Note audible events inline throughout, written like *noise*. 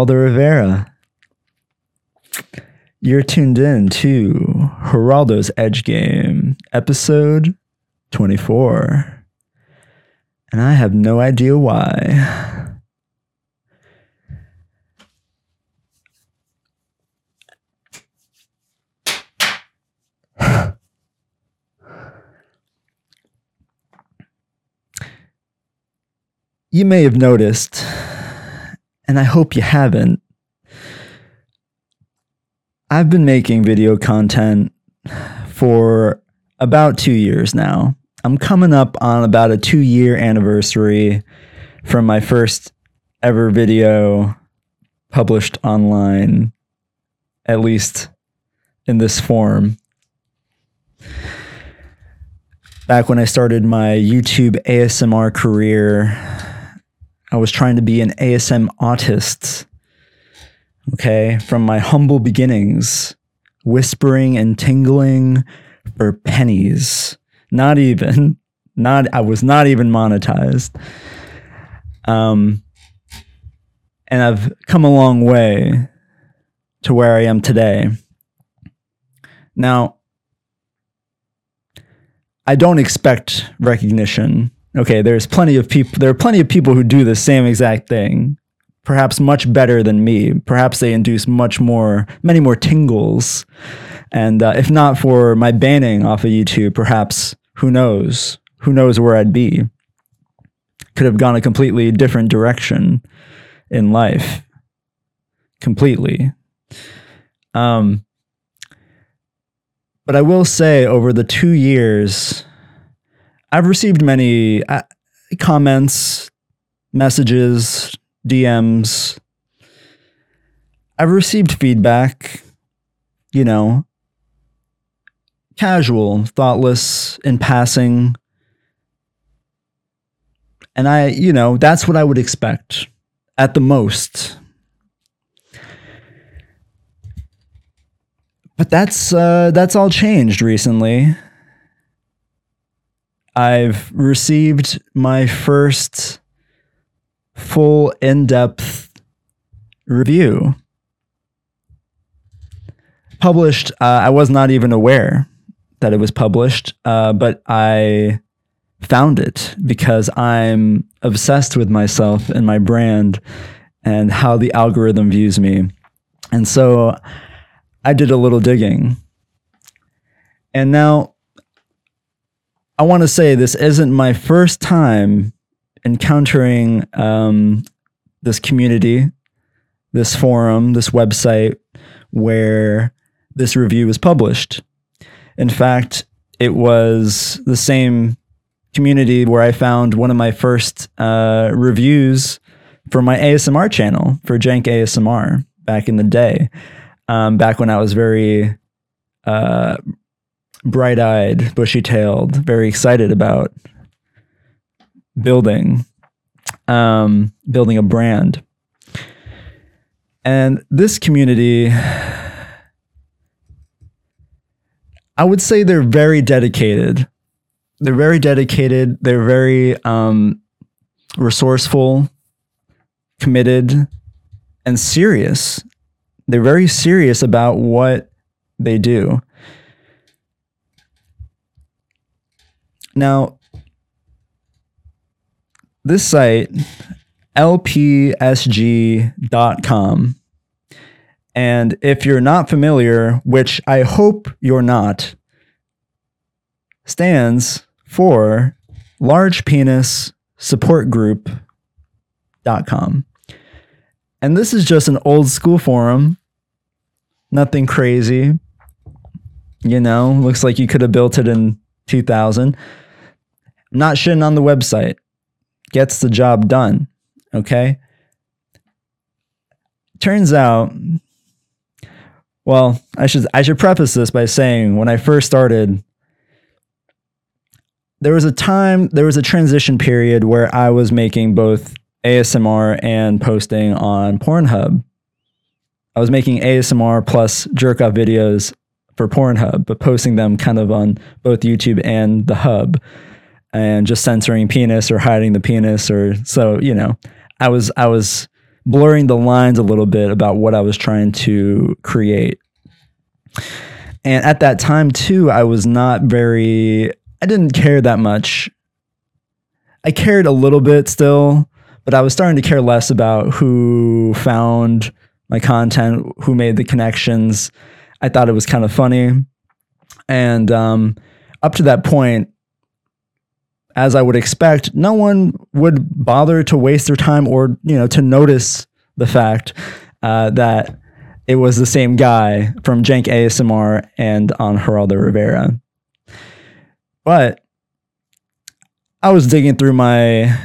Geraldo Rivera. You're tuned in to Geraldo's Edge Game, episode 24. And I have no idea why. *sighs* you may have noticed, and I hope you haven't, I've been making video content for about two years now. I'm coming up on about a two year anniversary from my first ever video published online, at least in this form. Back when I started my YouTube ASMR career, I was trying to be an ASMR artist, Okay, from my humble beginnings, whispering and tingling for pennies. Not even, *laughs* not, I was not even monetized. Um, and I've come a long way to where I am today. Now, I don't expect recognition okay, there's plenty of people, there are plenty of people who do the same exact thing, perhaps much better than me. Perhaps they induce much more, many more tingles. And uh, if not for my banning off of YouTube, perhaps who knows? Who knows where I'd be? Could have gone a completely different direction in life. Completely. Um, but I will say, over the two years I've received many uh, comments, messages, DMs. I've received feedback, you know, casual, thoughtless, in passing. And I, you know, that's what I would expect at the most. But that's uh, that's all changed recently. I've received my first full in depth review. Published, uh, I was not even aware that it was published, uh, but I found it because I'm obsessed with myself and my brand and how the algorithm views me. And so I did a little digging. And now I want to say this isn't my first time encountering um, this community, this forum, this website where this review was published. In fact, it was the same community where I found one of my first uh, reviews for my ASMR channel for Jank ASMR back in the day, um, back when I was very uh, bright eyed, bushy tailed, very excited about building, um, building a brand. And this community, I would say they're very dedicated. They're very dedicated. They're very um, resourceful, committed, and serious. They're very serious about what they do. Now, this site, lpsg.com, and if you're not familiar, which I hope you're not, stands for Large Penis Support Group.com. And this is just an old school forum, nothing crazy. You know, looks like you could have built it in 2000 not shitting on the website. Gets the job done. Okay. Turns out, well, I should I should preface this by saying when I first started, there was a time, there was a transition period where I was making both ASMR and posting on Pornhub. I was making ASMR plus jerk off videos for Pornhub, but posting them kind of on both YouTube and the hub. And just censoring penis or hiding the penis or so you know i was i was blurring the lines a little bit about what i was trying to create. And at that time too i was not very i didn't care that much. I cared a little bit still but i was starting to care less about who found my content who made the connections. I thought it was kind of funny. And um, up to that point as I would expect, no one would bother to waste their time or you know to notice the fact uh, that it was the same guy from Jank ASMR and on Geraldo Rivera. But I was digging through my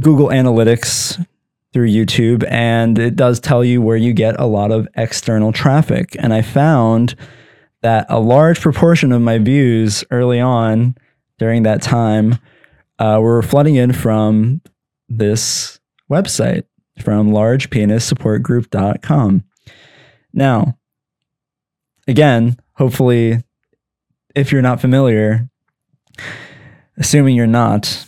Google Analytics through YouTube, and it does tell you where you get a lot of external traffic. And I found that a large proportion of my views early on during that time uh, were flooding in from this website from largepenissupportgroup.com. Now, again, hopefully, if you're not familiar, assuming you're not,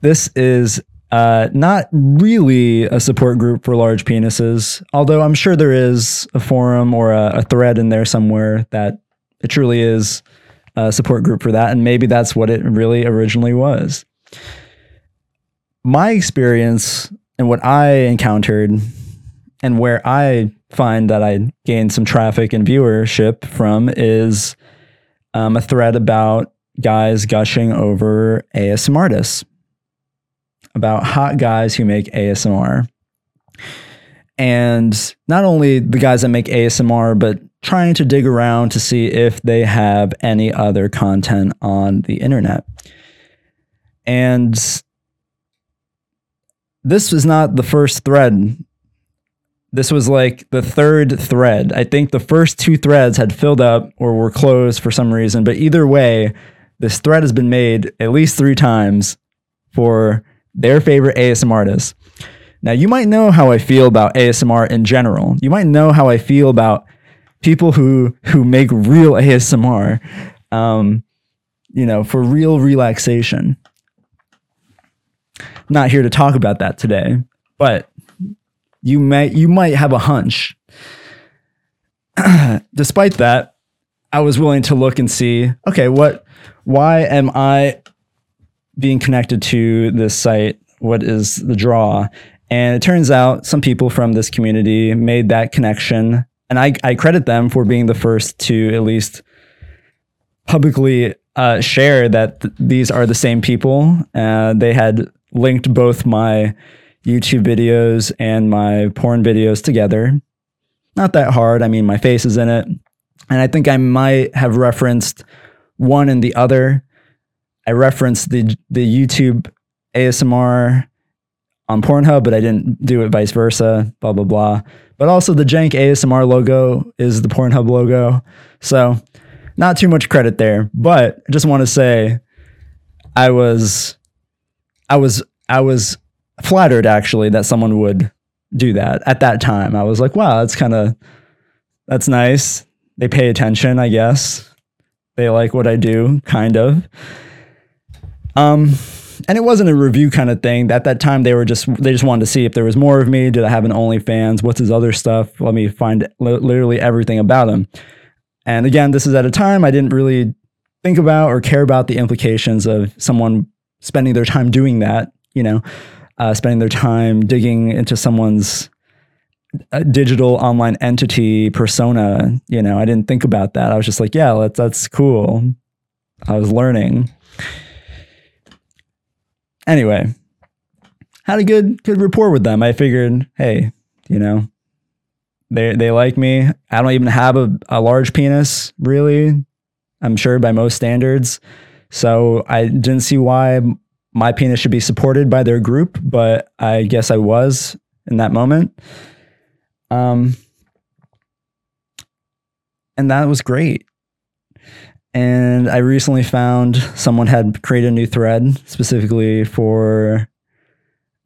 this is uh, not really a support group for large penises, although I'm sure there is a forum or a, a thread in there somewhere that it truly is a support group for that. And maybe that's what it really originally was. My experience and what I encountered and where I find that I gained some traffic and viewership from is um, a thread about guys gushing over ASMR artists about hot guys who make ASMR. And not only the guys that make ASMR, but trying to dig around to see if they have any other content on the internet. And this was not the first thread. This was like the third thread. I think the first two threads had filled up or were closed for some reason. But either way, this thread has been made at least three times for their favorite ASMR artists. Now, you might know how I feel about ASMR in general. You might know how I feel about people who who make real ASMR, um, you know, for real relaxation. Not here to talk about that today, but you may you might have a hunch. *clears throat* Despite that, I was willing to look and see, okay, what why am I being connected to this site, what is the draw? And it turns out some people from this community made that connection. And I, I credit them for being the first to at least publicly uh, share that th- these are the same people. Uh, they had linked both my YouTube videos and my porn videos together. Not that hard. I mean, my face is in it. And I think I might have referenced one and the other I referenced the the YouTube ASMR on Pornhub, but I didn't do it vice versa, blah blah blah. But also the Jank ASMR logo is the Pornhub logo. So not too much credit there, but I just want to say I was I was I was flattered actually that someone would do that at that time. I was like, wow, that's kind of that's nice. They pay attention, I guess. They like what I do, kind of. Um, and it wasn't a review kind of thing. At that time, they were just they just wanted to see if there was more of me. Did I have an OnlyFans? What's his other stuff? Let me find li- literally everything about him. And again, this is at a time I didn't really think about or care about the implications of someone spending their time doing that. You know, uh, spending their time digging into someone's uh, digital online entity persona. You know, I didn't think about that. I was just like, yeah, that's that's cool. I was learning anyway, had a good good rapport with them. I figured, hey, you know, they they like me. I don't even have a, a large penis, really. I'm sure by most standards. So I didn't see why my penis should be supported by their group, but I guess I was in that moment. Um, and that was great. And I recently found someone had created a new thread specifically for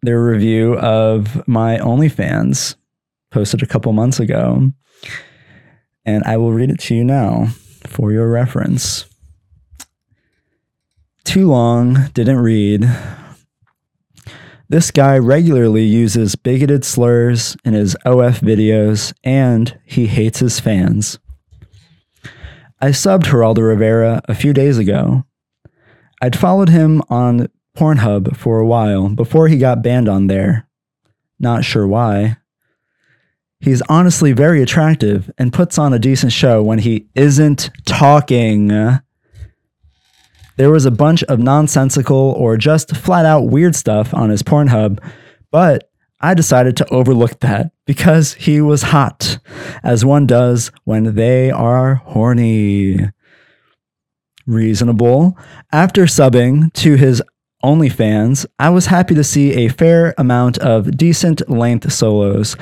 their review of my OnlyFans, posted a couple months ago. And I will read it to you now for your reference. too long, didn't read. This guy regularly uses bigoted slurs in his OF videos and he hates his fans. I subbed Geraldo Rivera a few days ago. I'd followed him on Pornhub for a while before he got banned on there. Not sure why. He's honestly very attractive and puts on a decent show when he isn't talking. There was a bunch of nonsensical or just flat out weird stuff on his Pornhub, but I decided to overlook that because he was hot, as one does when they are horny. Reasonable. After subbing to his OnlyFans, I was happy to see a fair amount of decent length solos.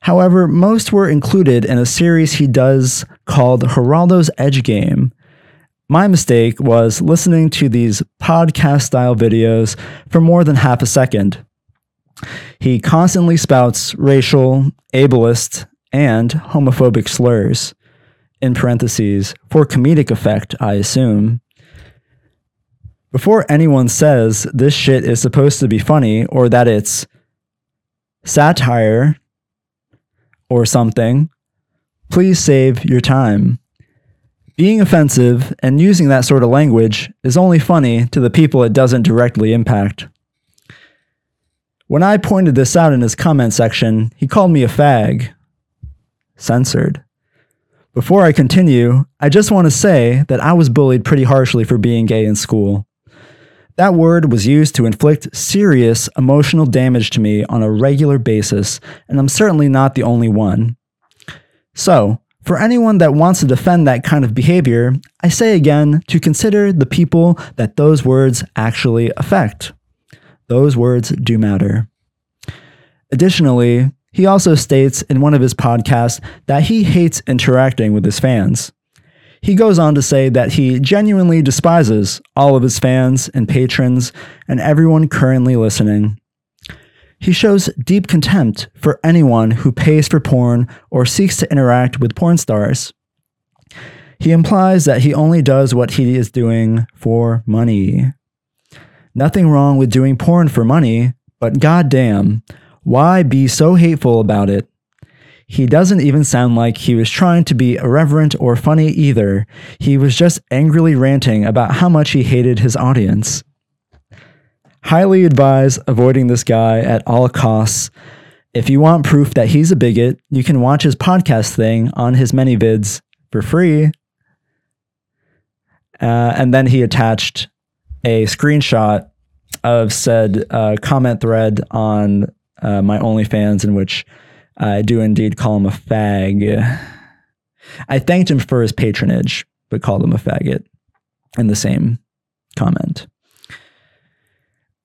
However, most were included in a series he does called Geraldo's Edge Game. My mistake was listening to these podcast style videos for more than half a second. He constantly spouts racial, ableist, and homophobic slurs, in parentheses, for comedic effect, I assume. Before anyone says this shit is supposed to be funny or that it's satire or something, please save your time. Being offensive and using that sort of language is only funny to the people it doesn't directly impact. When I pointed this out in his comment section, he called me a fag. Censored. Before I continue, I just want to say that I was bullied pretty harshly for being gay in school. That word was used to inflict serious emotional damage to me on a regular basis, and I'm certainly not the only one. So, for anyone that wants to defend that kind of behavior, I say again to consider the people that those words actually affect. Those words do matter. Additionally, he also states in one of his podcasts that he hates interacting with his fans. He goes on to say that he genuinely despises all of his fans and patrons and everyone currently listening. He shows deep contempt for anyone who pays for porn or seeks to interact with porn stars. He implies that he only does what he is doing for money. Nothing wrong with doing porn for money, but goddamn, why be so hateful about it? He doesn't even sound like he was trying to be irreverent or funny either. He was just angrily ranting about how much he hated his audience. Highly advise avoiding this guy at all costs. If you want proof that he's a bigot, you can watch his podcast thing on his ManyVids for free. Uh, and then he attached a screenshot of said uh, comment thread on uh, my OnlyFans, in which I do indeed call him a fag. I thanked him for his patronage, but called him a faggot in the same comment.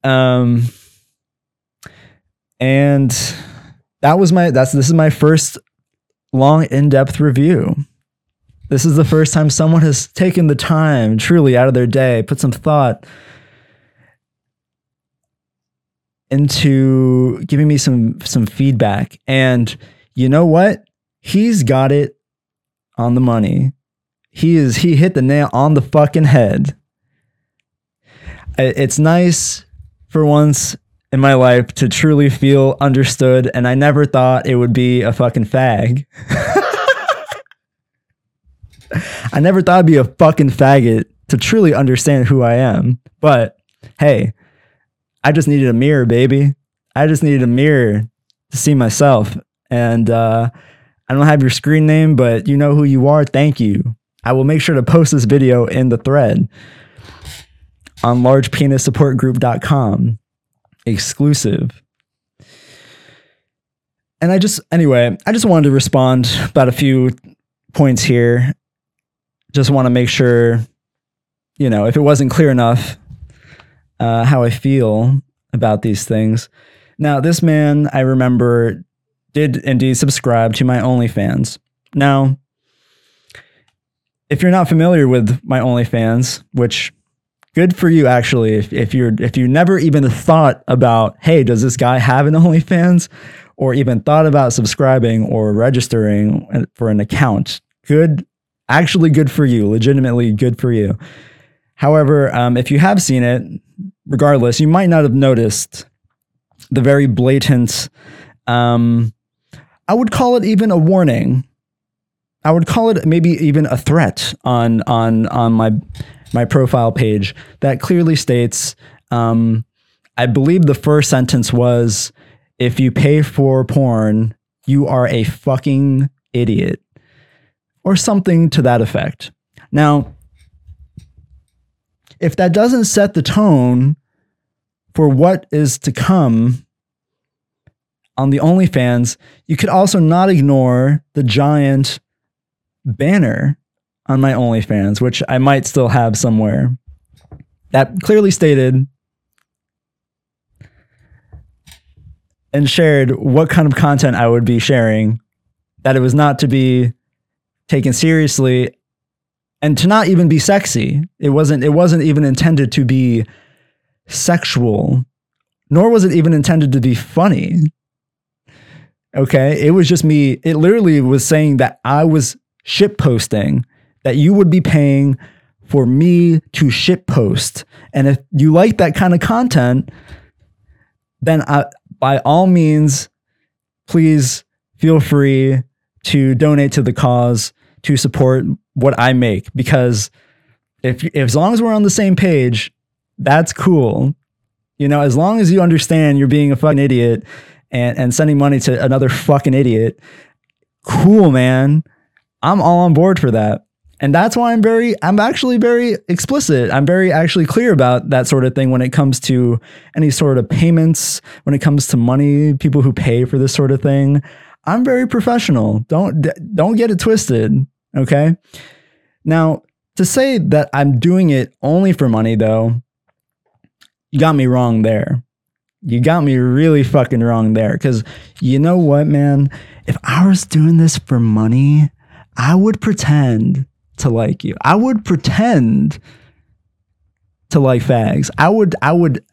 Um, and that was my that's this is my first long in-depth review. This is the first time someone has taken the time truly out of their day, put some thought into giving me some some feedback. And you know what? He's got it on the money. He is he hit the nail on the fucking head. It's nice for once in my life to truly feel understood, and I never thought it would be a fucking fag. *laughs* I never thought I'd be a fucking faggot to truly understand who I am. But hey, I just needed a mirror, baby. I just needed a mirror to see myself. And uh, I don't have your screen name, but you know who you are. Thank you. I will make sure to post this video in the thread on largepenissupportgroup.com. Exclusive. And I just, anyway, I just wanted to respond about a few points here. Just want to make sure, you know, if it wasn't clear enough, uh, how I feel about these things. Now, this man, I remember, did indeed subscribe to my OnlyFans. Now, if you're not familiar with my OnlyFans, which good for you actually, if, if you're if you never even thought about, hey, does this guy have an *laughs* OnlyFans, or even thought about subscribing or registering for an account, good, actually good for you, legitimately good for you. However, um, if you have seen it, regardless, you might not have noticed the very blatant. Um, I would call it even a warning. I would call it maybe even a threat on on on my my profile page that clearly states. Um, I believe the first sentence was, "If you pay for porn, you are a fucking idiot," or something to that effect. Now, if that doesn't set the tone for what is to come on the OnlyFans, you could also not ignore the giant banner on my OnlyFans, which I might still have somewhere, that clearly stated and shared what kind of content I would be sharing, that it was not to be taken seriously and to not even be sexy. It wasn't it wasn't even intended to be sexual, nor was it even intended to be funny. Okay? It was just me it literally was saying that I was ship posting that you would be paying for me to ship post. And if you like that kind of content, then I, by all means, please feel free to donate to the cause to support what I make because if, if as long as we're on the same page, that's cool. You know, as long as you understand you're being a fucking idiot and, and sending money to another fucking idiot, cool, man. I'm all on board for that. And that's why I'm very, I'm actually very explicit. I'm very actually clear about that sort of thing when it comes to any sort of payments, when it comes to money, people who pay for this sort of thing. I'm very professional. Don't don't get it twisted. Okay. Now, to say that I'm doing it only for money, though, you got me wrong there. You got me really fucking wrong there. Because you know what, man? If I was doing this for money, I would pretend to like you. I would pretend to like fags. I would, I would,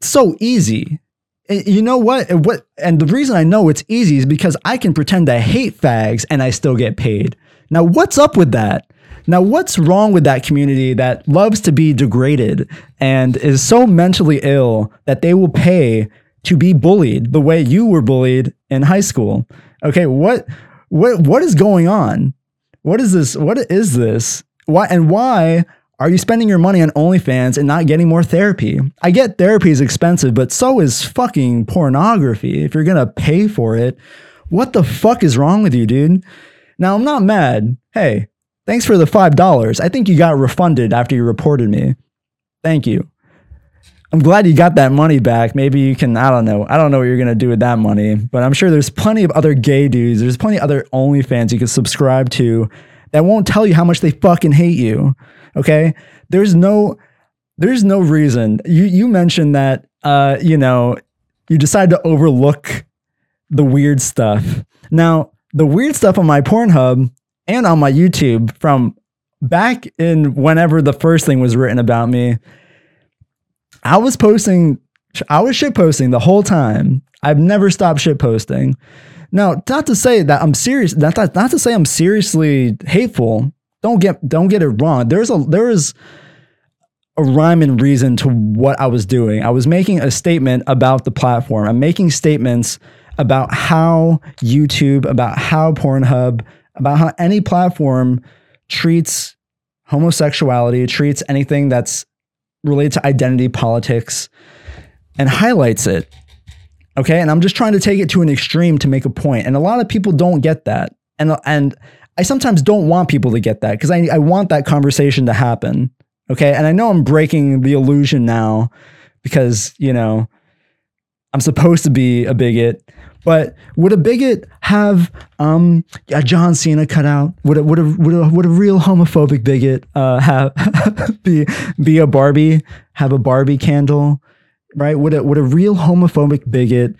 so easy. You know what? What and the reason I know it's easy is because I can pretend I hate fags and I still get paid. Now, what's up with that? Now, what's wrong with that community that loves to be degraded and is so mentally ill that they will pay to be bullied the way you were bullied in high school? Okay, what what what is going on? What is this? What is this? Why and why are you spending your money on OnlyFans and not getting more therapy? I get therapy is expensive, but so is fucking pornography. If you're gonna pay for it, what the fuck is wrong with you, dude? Now I'm not mad. Hey, thanks for the five dollars. I think you got refunded after you reported me. Thank you. I'm glad you got that money back. Maybe you can, I don't know. I don't know what you're going to do with that money, but I'm sure there's plenty of other gay dudes. There's plenty of other OnlyFans you can subscribe to that won't tell you how much they fucking hate you. Okay. There's no, there's no reason. You, you mentioned that, uh, you know, you decide to overlook the weird stuff. Now, the weird stuff on my Pornhub and on my YouTube from back in whenever the first thing was written about me, I was posting, I was shit posting the whole time. I've never stopped shit posting. Now, not to say that I'm serious, not, not, not to say I'm seriously hateful. Don't get don't get it wrong. There's a there is a rhyme and reason to what I was doing. I was making a statement about the platform. I'm making statements about how YouTube, about how Pornhub, about how any platform treats homosexuality, treats anything that's related to identity politics and highlights it. Okay. And I'm just trying to take it to an extreme to make a point. And a lot of people don't get that. And, and I sometimes don't want people to get that because I, I want that conversation to happen. Okay. And I know I'm breaking the illusion now because, you know, I'm supposed to be a bigot. But would a bigot have um, a John Cena cutout? Would a, would a, would a, would a real homophobic bigot uh, *laughs* have be be a Barbie? Have a Barbie candle? Right? Would a, would a real homophobic bigot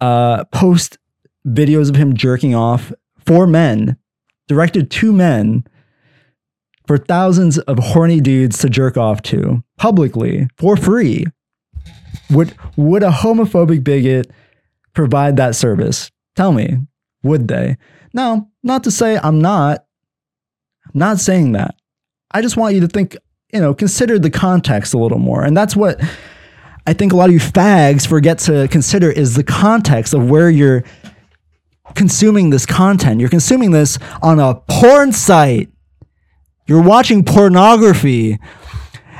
uh, post videos of him jerking off for men, directed two men, for thousands of horny dudes to jerk off to publicly for free? Would would a homophobic bigot provide that service? Tell me, would they? No, not to say I'm not. I'm not saying that. I just want you to think, you know, consider the context a little more. And that's what I think a lot of you fags forget to consider is the context of where you're consuming this content. You're consuming this on a porn site. You're watching pornography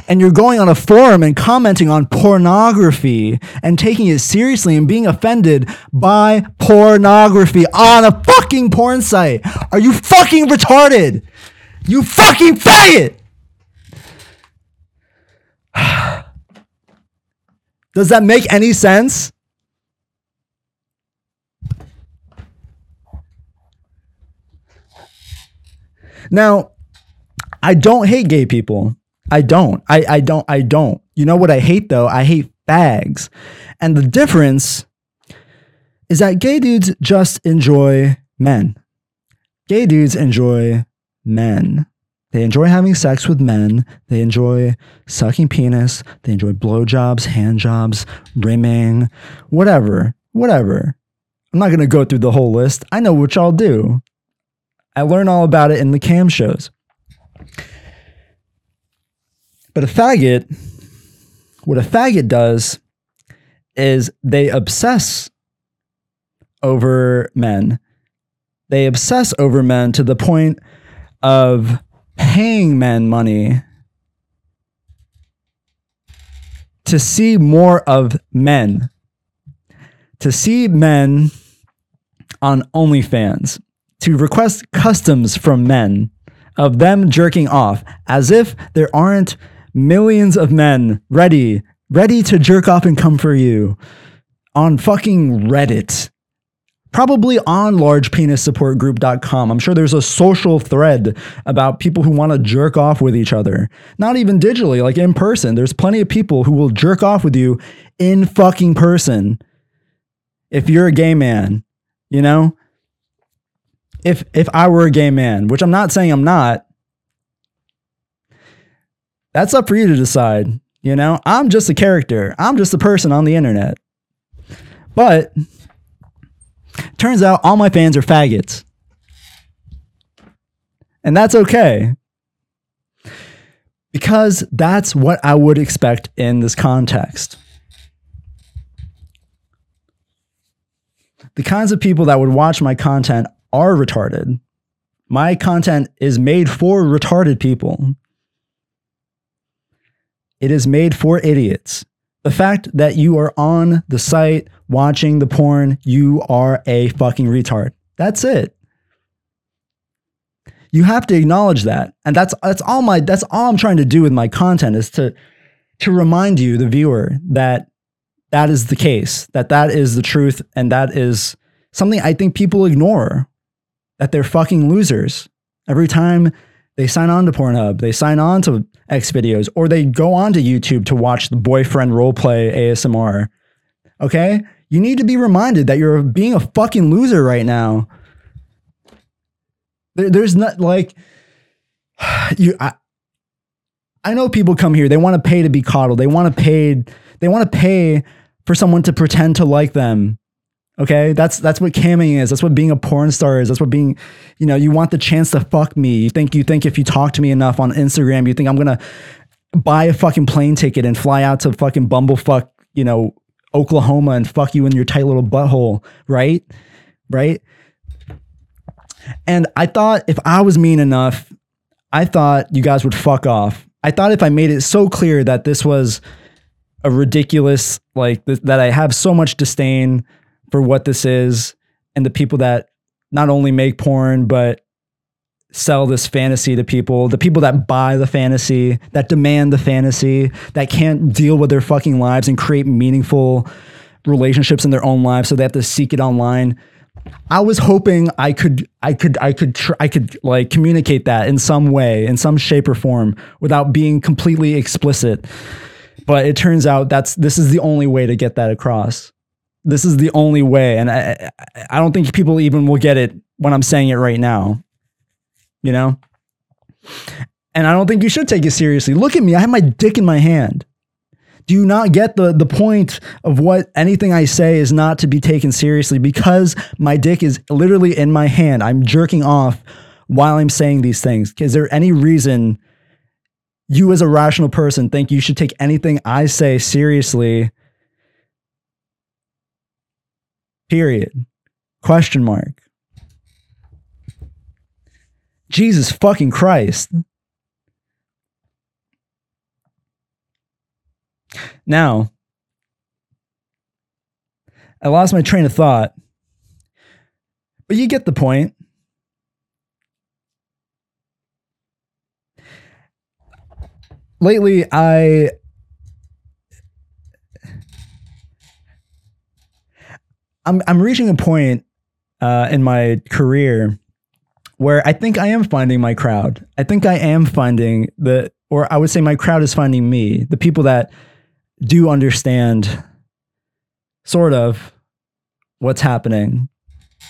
and you're going on a forum and commenting on pornography and taking it seriously and being offended by pornography on a fucking porn site. Are you fucking retarded? You fucking faggot! *sighs* Does that make any sense? Now, I don't hate gay people. I don't. I, I don't. I don't. You know what I hate though? I hate fags. And the difference is that gay dudes just enjoy men. Gay dudes enjoy men. They enjoy having sex with men. They enjoy sucking penis. They enjoy blowjobs, hand jobs, rimming, whatever, whatever. I'm not going to go through the whole list. I know what y'all do. I learn all about it in the cam shows. But a faggot, what a faggot does is they obsess over men. They obsess over men to the point of paying men money to see more of men, to see men on OnlyFans, to request customs from men of them jerking off as if there aren't millions of men ready, ready to jerk off and come for you on fucking Reddit. Probably on largepenissupportgroup.com. I'm sure there's a social thread about people who want to jerk off with each other. Not even digitally, like in person. There's plenty of people who will jerk off with you in fucking person. If you're a gay man, you know? If if I were a gay man, which I'm not saying I'm not, that's up for you to decide. You know, I'm just a character. I'm just a person on the internet. But turns out all my fans are faggots. And that's okay. Because that's what I would expect in this context. The kinds of people that would watch my content are retarded. My content is made for retarded people. It is made for idiots. The fact that you are on the site watching the porn, you are a fucking retard. That's it. You have to acknowledge that. And that's that's all my that's all I'm trying to do with my content is to to remind you the viewer that that is the case, that that is the truth and that is something I think people ignore that they're fucking losers. Every time they sign on to Pornhub, they sign on to X videos, or they go on to YouTube to watch the boyfriend roleplay ASMR. Okay? You need to be reminded that you're being a fucking loser right now. There, there's not like *sighs* you I, I know people come here, they want to pay to be coddled. They want to pay they want to pay for someone to pretend to like them Okay, that's that's what camming is. That's what being a porn star is. That's what being, you know, you want the chance to fuck me. You think you think if you talk to me enough on Instagram, you think I'm gonna buy a fucking plane ticket and fly out to fucking bumblefuck, you know, Oklahoma and fuck you in your tight little butthole, right? Right? And I thought if I was mean enough, I thought you guys would fuck off. I thought if I made it so clear that this was a ridiculous, like th- that I have so much disdain for what this is and the people that not only make porn but sell this fantasy to people, the people that buy the fantasy, that demand the fantasy, that can't deal with their fucking lives and create meaningful relationships in their own lives so they have to seek it online. I was hoping I could I could I could tr- I could like communicate that in some way, in some shape or form without being completely explicit. But it turns out that's this is the only way to get that across this is the only way. And I, I don't think people even will get it when I'm saying it right now. You know? And I don't think you should take it seriously. Look at me. I have my dick in my hand. Do you not get the, the point of what anything I say is not to be taken seriously because my dick is literally in my hand? I'm jerking off while I'm saying these things. Is there any reason you as a rational person think you should take anything I say seriously. Period. Question mark. Jesus fucking Christ. Now, I lost my train of thought, but you get the point. Lately, I I'm I'm reaching a point uh, in my career where I think I am finding my crowd. I think I am finding the, or I would say my crowd is finding me, the people that do understand sort of what's happening.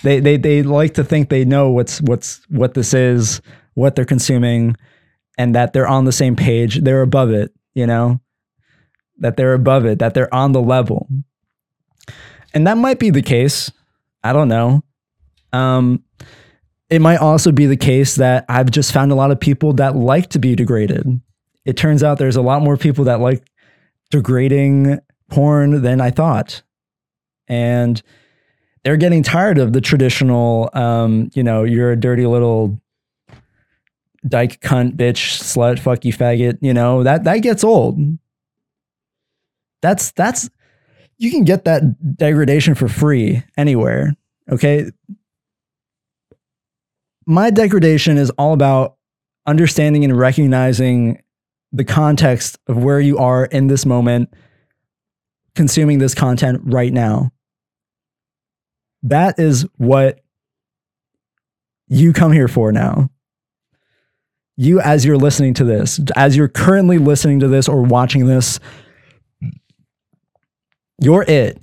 They, they, they like to think they know what's, what's, what this is, what they're consuming, and that they're on the same page. They're above it, you know, that they're above it, that they're on the level. And that might be the case. I don't know. Um, it might also be the case that I've just found a lot of people that like to be degraded. It turns out there's a lot more people that like degrading porn than I thought. And they're getting tired of the traditional, um, you know, you're a dirty little dyke cunt bitch slut fuck you faggot you know that that gets old that's that's you can get that degradation for free anywhere okay my degradation is all about understanding and recognizing the context of where you are in this moment consuming this content right now. That is what you come here for now. You, as you're listening to this, as you're currently listening to this or watching this, you're it.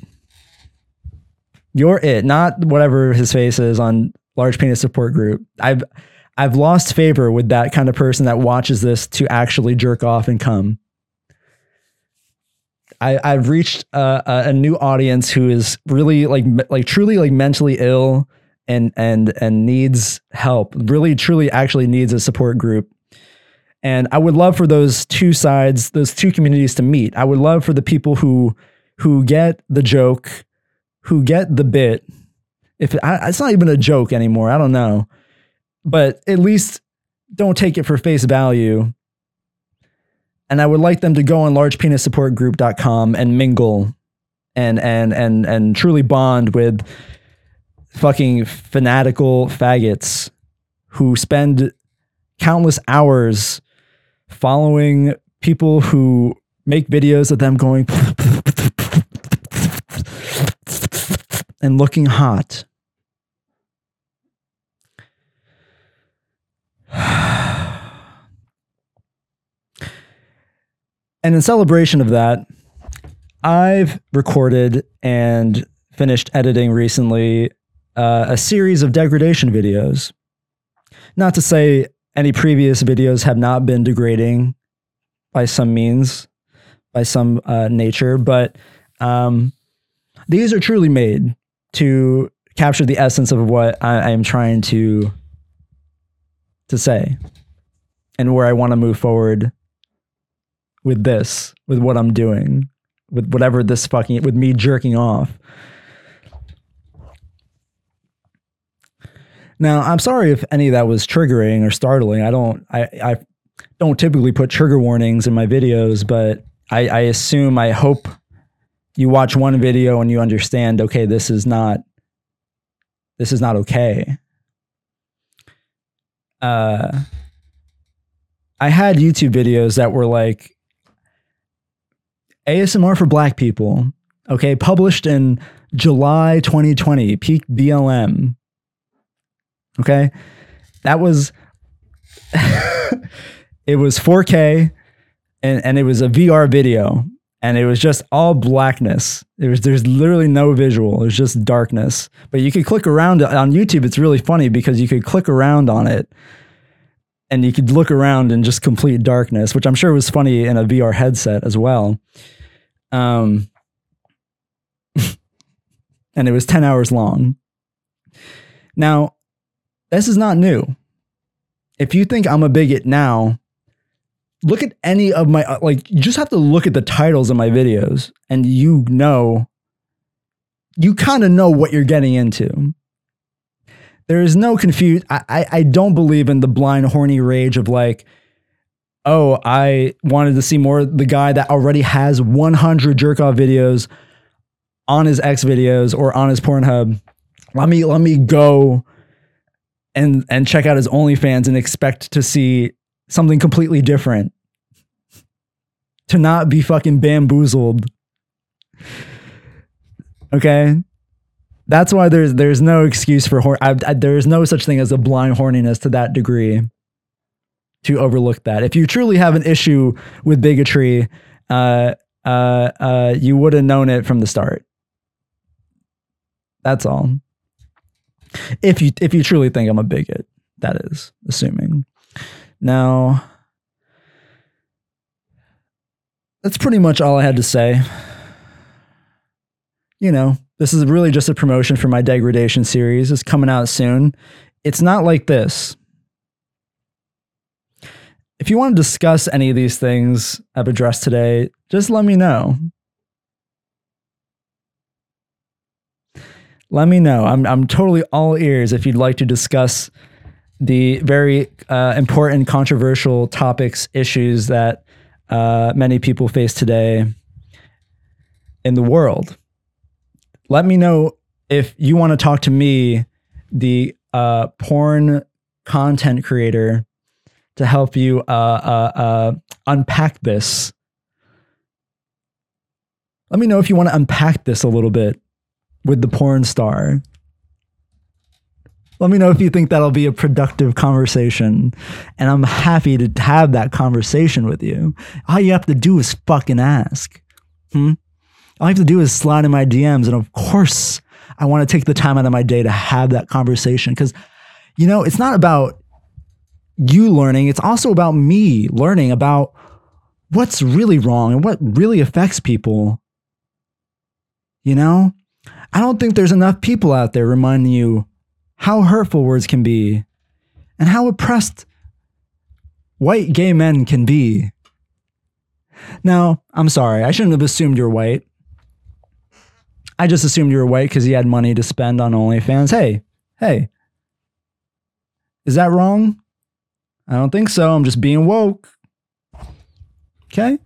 You're it, not whatever his face is on large penis support group. I've I've lost favor with that kind of person that watches this to actually jerk off and come. I, I've reached a, a new audience who is really like like truly like mentally ill and and and needs help. Really, truly, actually needs a support group. And I would love for those two sides, those two communities to meet. I would love for the people who who get the joke, who get the bit, if it, I, it's not even a joke anymore, I don't know. But at least don't take it for face value. And I would like them to go on largepenissupportgroup.com and mingle and and and and truly bond with fucking fanatical faggots who spend countless hours following people who make videos of them going *laughs* and looking hot *sighs* And in celebration of that, I've recorded and finished editing recently uh, a series of degradation videos. Not to say any previous videos have not been degrading by some means, by some uh, nature, but um, these are truly made to capture the essence of what I, I am trying to to say and where I want to move forward with this, with what I'm doing, with whatever this fucking, with me jerking off. Now, I'm sorry if any of that was triggering or startling. I don't, I, I don't typically put trigger warnings in my videos, but I, I assume, I hope you watch one video and you understand, okay, this is not, this is not okay. Uh, I had YouTube videos that were like ASMR for Black People. Okay, published in July 2020, peak BLM. Okay, that was *laughs* it was 4K, and and it was a VR video, and it was just all blackness. It was there's literally no visual. It was just darkness. But you could click around on YouTube. It's really funny because you could click around on it and you could look around in just complete darkness, which I'm sure was funny in a VR headset as well. Um, *laughs* and it was 10 hours long. Now, this is not new. If you think I'm a bigot now, look at any of my uh, like you just have to look at the titles of my videos and you know you kind of know what you're getting into. There is no confuse I, I i don't believe in the blind horny rage of like oh i wanted to see more the guy that already has 100 jerk off videos on his x videos or on his pornhub. Let me let me go and and check out his OnlyFans and expect to see something completely different. To not be fucking bamboozled. Okay? That's why there's there's no excuse for I, I, there is no such thing as a blind horniness to that degree to overlook that. If you truly have an issue with bigotry, uh, uh, uh, you would have known it from the start. That's all. If you if you truly think I'm a bigot, that is assuming. Now, that's pretty much all I had to say. You know, this is really just a promotion for my degradation series. It's coming out soon. It's not like this. If you want to discuss any of these things I've addressed today, just let me know. let me know. I'm I'm totally all ears if you'd like to discuss the very uh, important, controversial topics, issues that uh, many people face today in the world. Let me know if you want to talk to me, the uh, porn content creator, to help you uh, uh, uh, unpack this. Let me know if you want to unpack this a little bit with the porn star. Let me know if you think that'll be a productive conversation. And I'm happy to have that conversation with you. All you have to do is fucking ask. Hmm? All you have to do is slide in my DMs. And of course, I want to take the time out of my day to have that conversation. Because, you know, it's not about you learning, it's also about me learning about what's really wrong and what really affects people. You know? I don't think there's enough people out there reminding you how hurtful words can be and how oppressed white gay men can be. Now, I'm sorry, I shouldn't have assumed you're white. I just assumed you were white because you had money to spend on OnlyFans. Hey, hey, is that wrong? I don't think so. I'm just being woke. Okay?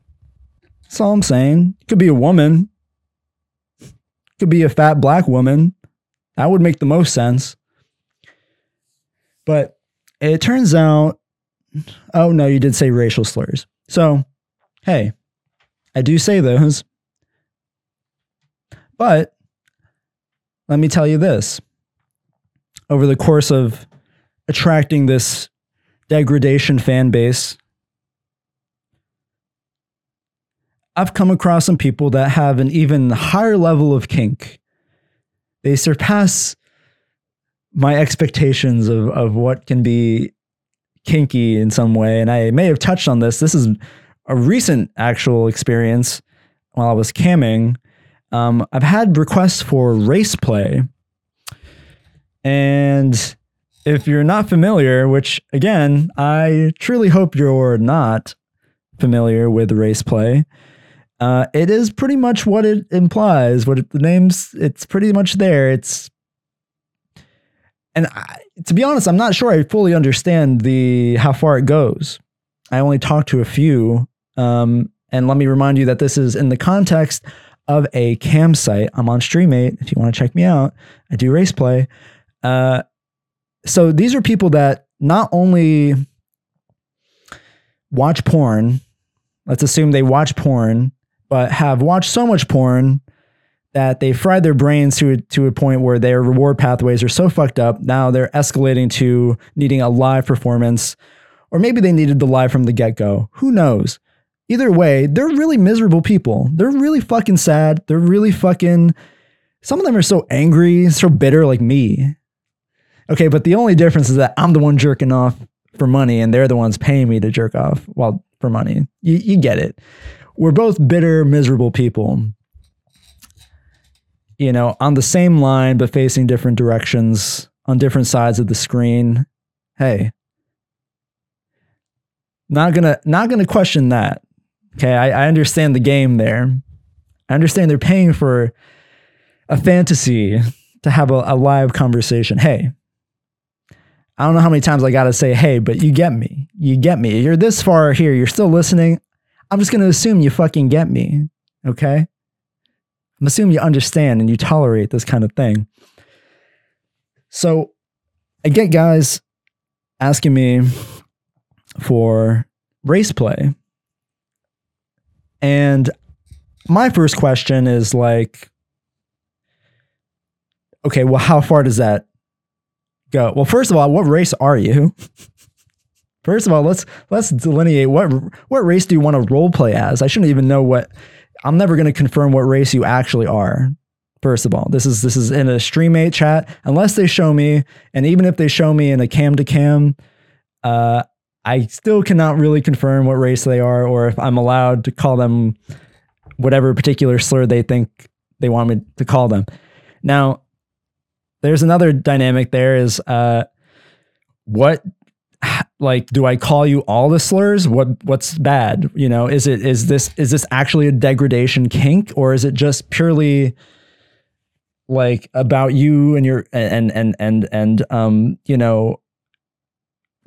That's all I'm saying. Could be a woman could be a fat black woman. That would make the most sense. But it turns out, oh no, you did say racial slurs. So, hey, I do say those. But let me tell you this over the course of attracting this degradation fan base I've come across some people that have an even higher level of kink. They surpass my expectations of, of what can be kinky in some way. And I may have touched on this. This is a recent actual experience while I was camming. Um, I've had requests for race play. And if you're not familiar, which again, I truly hope you're not familiar with race play, uh, it is pretty much what it implies. What it, the name's, it's pretty much there. It's, and I, to be honest, I'm not sure I fully understand the how far it goes. I only talked to a few, um, and let me remind you that this is in the context of a cam site. I'm on Streamate. If you want to check me out, I do race play. Uh, so these are people that not only watch porn. Let's assume they watch porn but have watched so much porn that they fried their brains to to a point where their reward pathways are so fucked up. Now they're escalating to needing a live performance, or maybe they needed the live from the get go. Who knows? Either way, they're really miserable people. They're really fucking sad. They're really fucking. Some of them are so angry, so bitter, like me. Okay, but the only difference is that I'm the one jerking off for money, and they're the ones paying me to jerk off well for money. You, you get it we're both bitter, miserable people. You know, on the same line, but facing different directions on different sides of the screen. Hey, Not gonna not gonna question that. Okay, I, I understand the game there. I understand they're paying for a fantasy to have a, a live conversation. Hey, I don't know how many times I got to say, hey, but you get me. You get me. You're this far here. You're still listening. I'm just to assume you fucking get me. Okay. I'm assuming you understand and you tolerate this kind of thing. So I get guys asking me for race play. And my first question is like, okay, well, how far does that go? Well, first of all, what race are you? *laughs* First of all, let's let's delineate what what race do you want to role play as? I shouldn't even know what. I'm never going to confirm what race you actually are. First of all, this is this is in a Streamate chat. Unless they show me, and even if they show me in a cam to cam, uh, I still cannot really confirm what race they are, or if I'm allowed to call them whatever particular slur they think they want me to call them. Now, there's another dynamic there is uh, what like do I call you all the slurs? What what's bad? You know, is it is this is this actually a degradation kink or is it just purely like about you and your and and and and um you know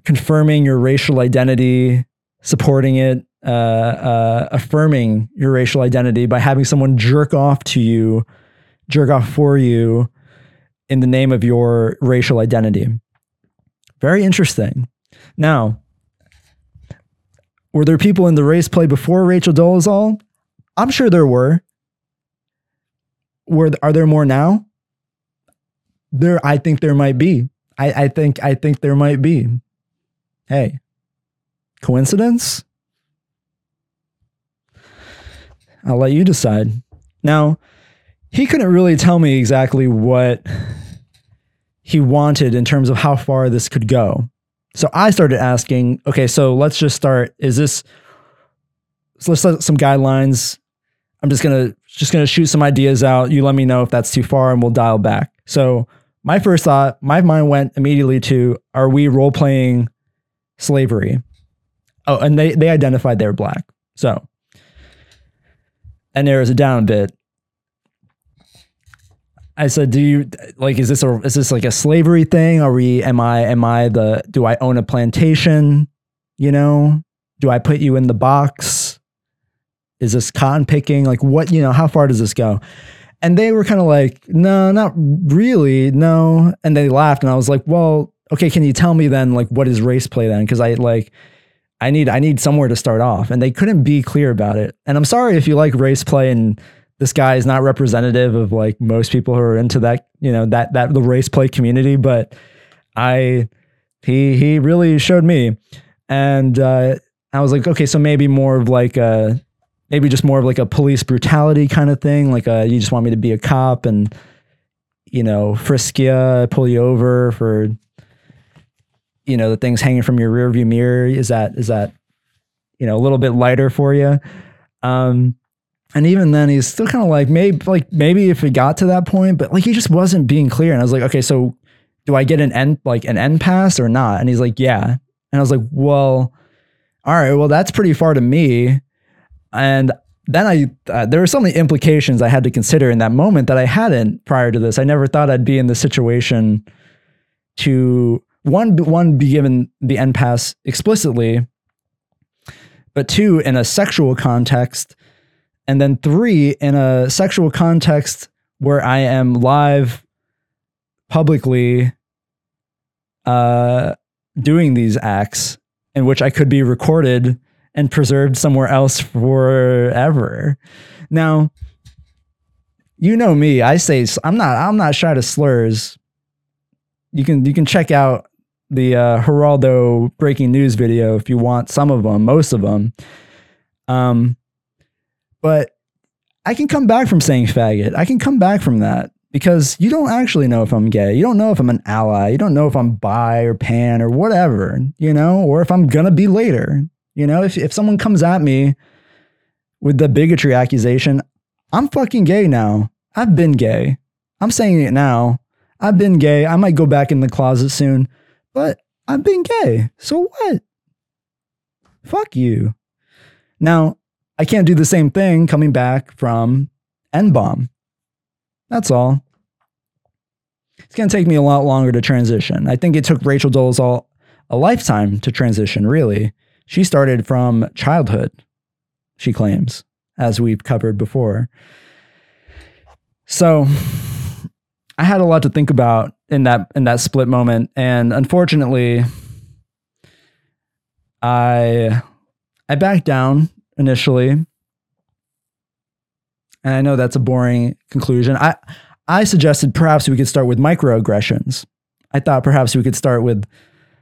confirming your racial identity, supporting it, uh, uh, affirming your racial identity by having someone jerk off to you, jerk off for you, in the name of your racial identity. Very interesting. Now, were there people in the race play before Rachel Dolezal? I'm sure there were. Were are there more now? There, I think there might be. I, I think I think there might be. Hey, coincidence? I'll let you decide. Now, he couldn't really tell me exactly what he wanted in terms of how far this could go. So I started asking, okay, so let's just start. Is this so let's set some guidelines. I'm just gonna just gonna shoot some ideas out. You let me know if that's too far and we'll dial back. So my first thought, my mind went immediately to are we role playing slavery? Oh, and they they identified they were black. So and narrows it down a bit. I said, "Do you like? Is this a is this like a slavery thing? Are we? Am I? Am I the? Do I own a plantation? You know? Do I put you in the box? Is this cotton picking? Like what? You know? How far does this go?" And they were kind of like, "No, not really. No." And they laughed, and I was like, "Well, okay. Can you tell me then? Like, what is race play then? Because I like." I need I need somewhere to start off, and they couldn't be clear about it. And I'm sorry if you like race play and this guy is not representative of like most people who are into that, you know, that that the race play community, but I he he really showed me. And uh I was like, okay, so maybe more of like a maybe just more of like a police brutality kind of thing. Like a, you just want me to be a cop and you know, frisk you, pull you over for you know, the things hanging from your rearview mirror. Is that is that you know a little bit lighter for you? Um and even then, he's still kind of like maybe like maybe if it got to that point, but like he just wasn't being clear. And I was like, okay, so do I get an end like an end pass or not? And he's like, yeah. And I was like, well, all right, well that's pretty far to me. And then I uh, there were so many implications I had to consider in that moment that I hadn't prior to this. I never thought I'd be in the situation to one one be given the end pass explicitly, but two in a sexual context and then three, in a sexual context where I am live publicly uh, doing these acts in which I could be recorded and preserved somewhere else forever. Now, you know me. I say I'm not. I'm not shy to slurs. You can you can check out the uh, Geraldo breaking news video if you want some of them, most of them. Um, but I can come back from saying faggot. I can come back from that because you don't actually know if I'm gay. You don't know if I'm an ally. You don't know if I'm bi or pan or whatever, you know, or if I'm going to be later. You know, if, if someone comes at me with the bigotry accusation, I'm fucking gay now. I've been gay. I'm saying it now. I've been gay. I might go back in the closet soon, but I've been gay. So what? Fuck you. Now, I can't do the same thing coming back from N bomb. That's all. It's going to take me a lot longer to transition. I think it took Rachel Dolezal a lifetime to transition, really. She started from childhood, she claims, as we've covered before. So I had a lot to think about in that in that split moment. And unfortunately, I I backed down initially. And I know that's a boring conclusion. I I suggested perhaps we could start with microaggressions. I thought perhaps we could start with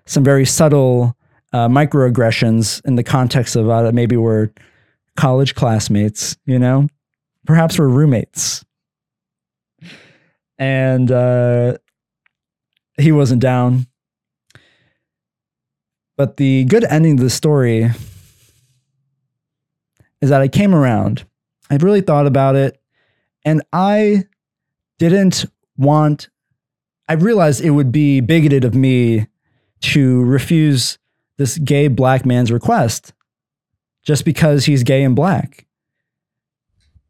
some very subtle uh, microaggressions in the context of uh, maybe we're college classmates, you know, perhaps we're roommates. And uh, he wasn't down. But the good ending of the story is that I came around. I really thought about it and I didn't want, I realized it would be bigoted of me to refuse this gay black man's request just because he's gay and black.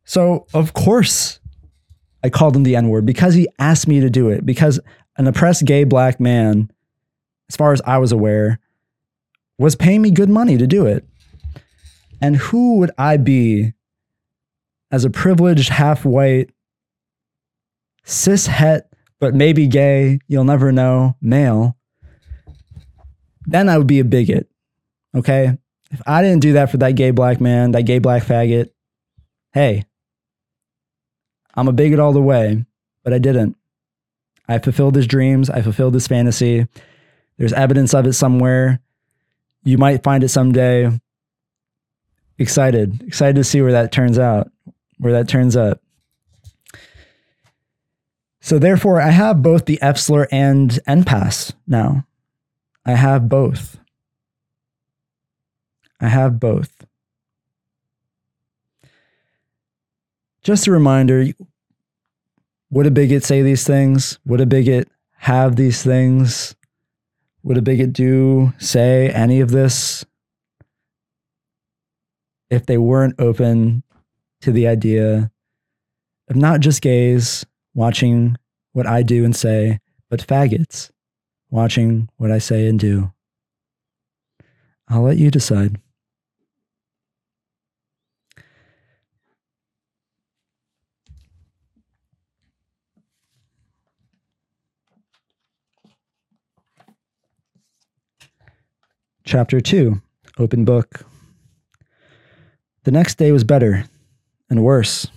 So, of course, I called him the N word because he asked me to do it, because an oppressed gay black man, as far as I was aware, was paying me good money to do it. And who would I be as a privileged, half white, cis het, but maybe gay, you'll never know, male? Then I would be a bigot. Okay. If I didn't do that for that gay black man, that gay black faggot, hey, I'm a bigot all the way, but I didn't. I fulfilled his dreams. I fulfilled his fantasy. There's evidence of it somewhere. You might find it someday. Excited, excited to see where that turns out, where that turns up. So therefore, I have both the F slur and N-Pass now. I have both. I have both. Just a reminder would a bigot say these things? Would a bigot have these things? Would a bigot do, say any of this if they weren't open to the idea of not just gays watching what I do and say, but faggots watching what I say and do? I'll let you decide. Chapter 2 Open Book. The next day was better and worse.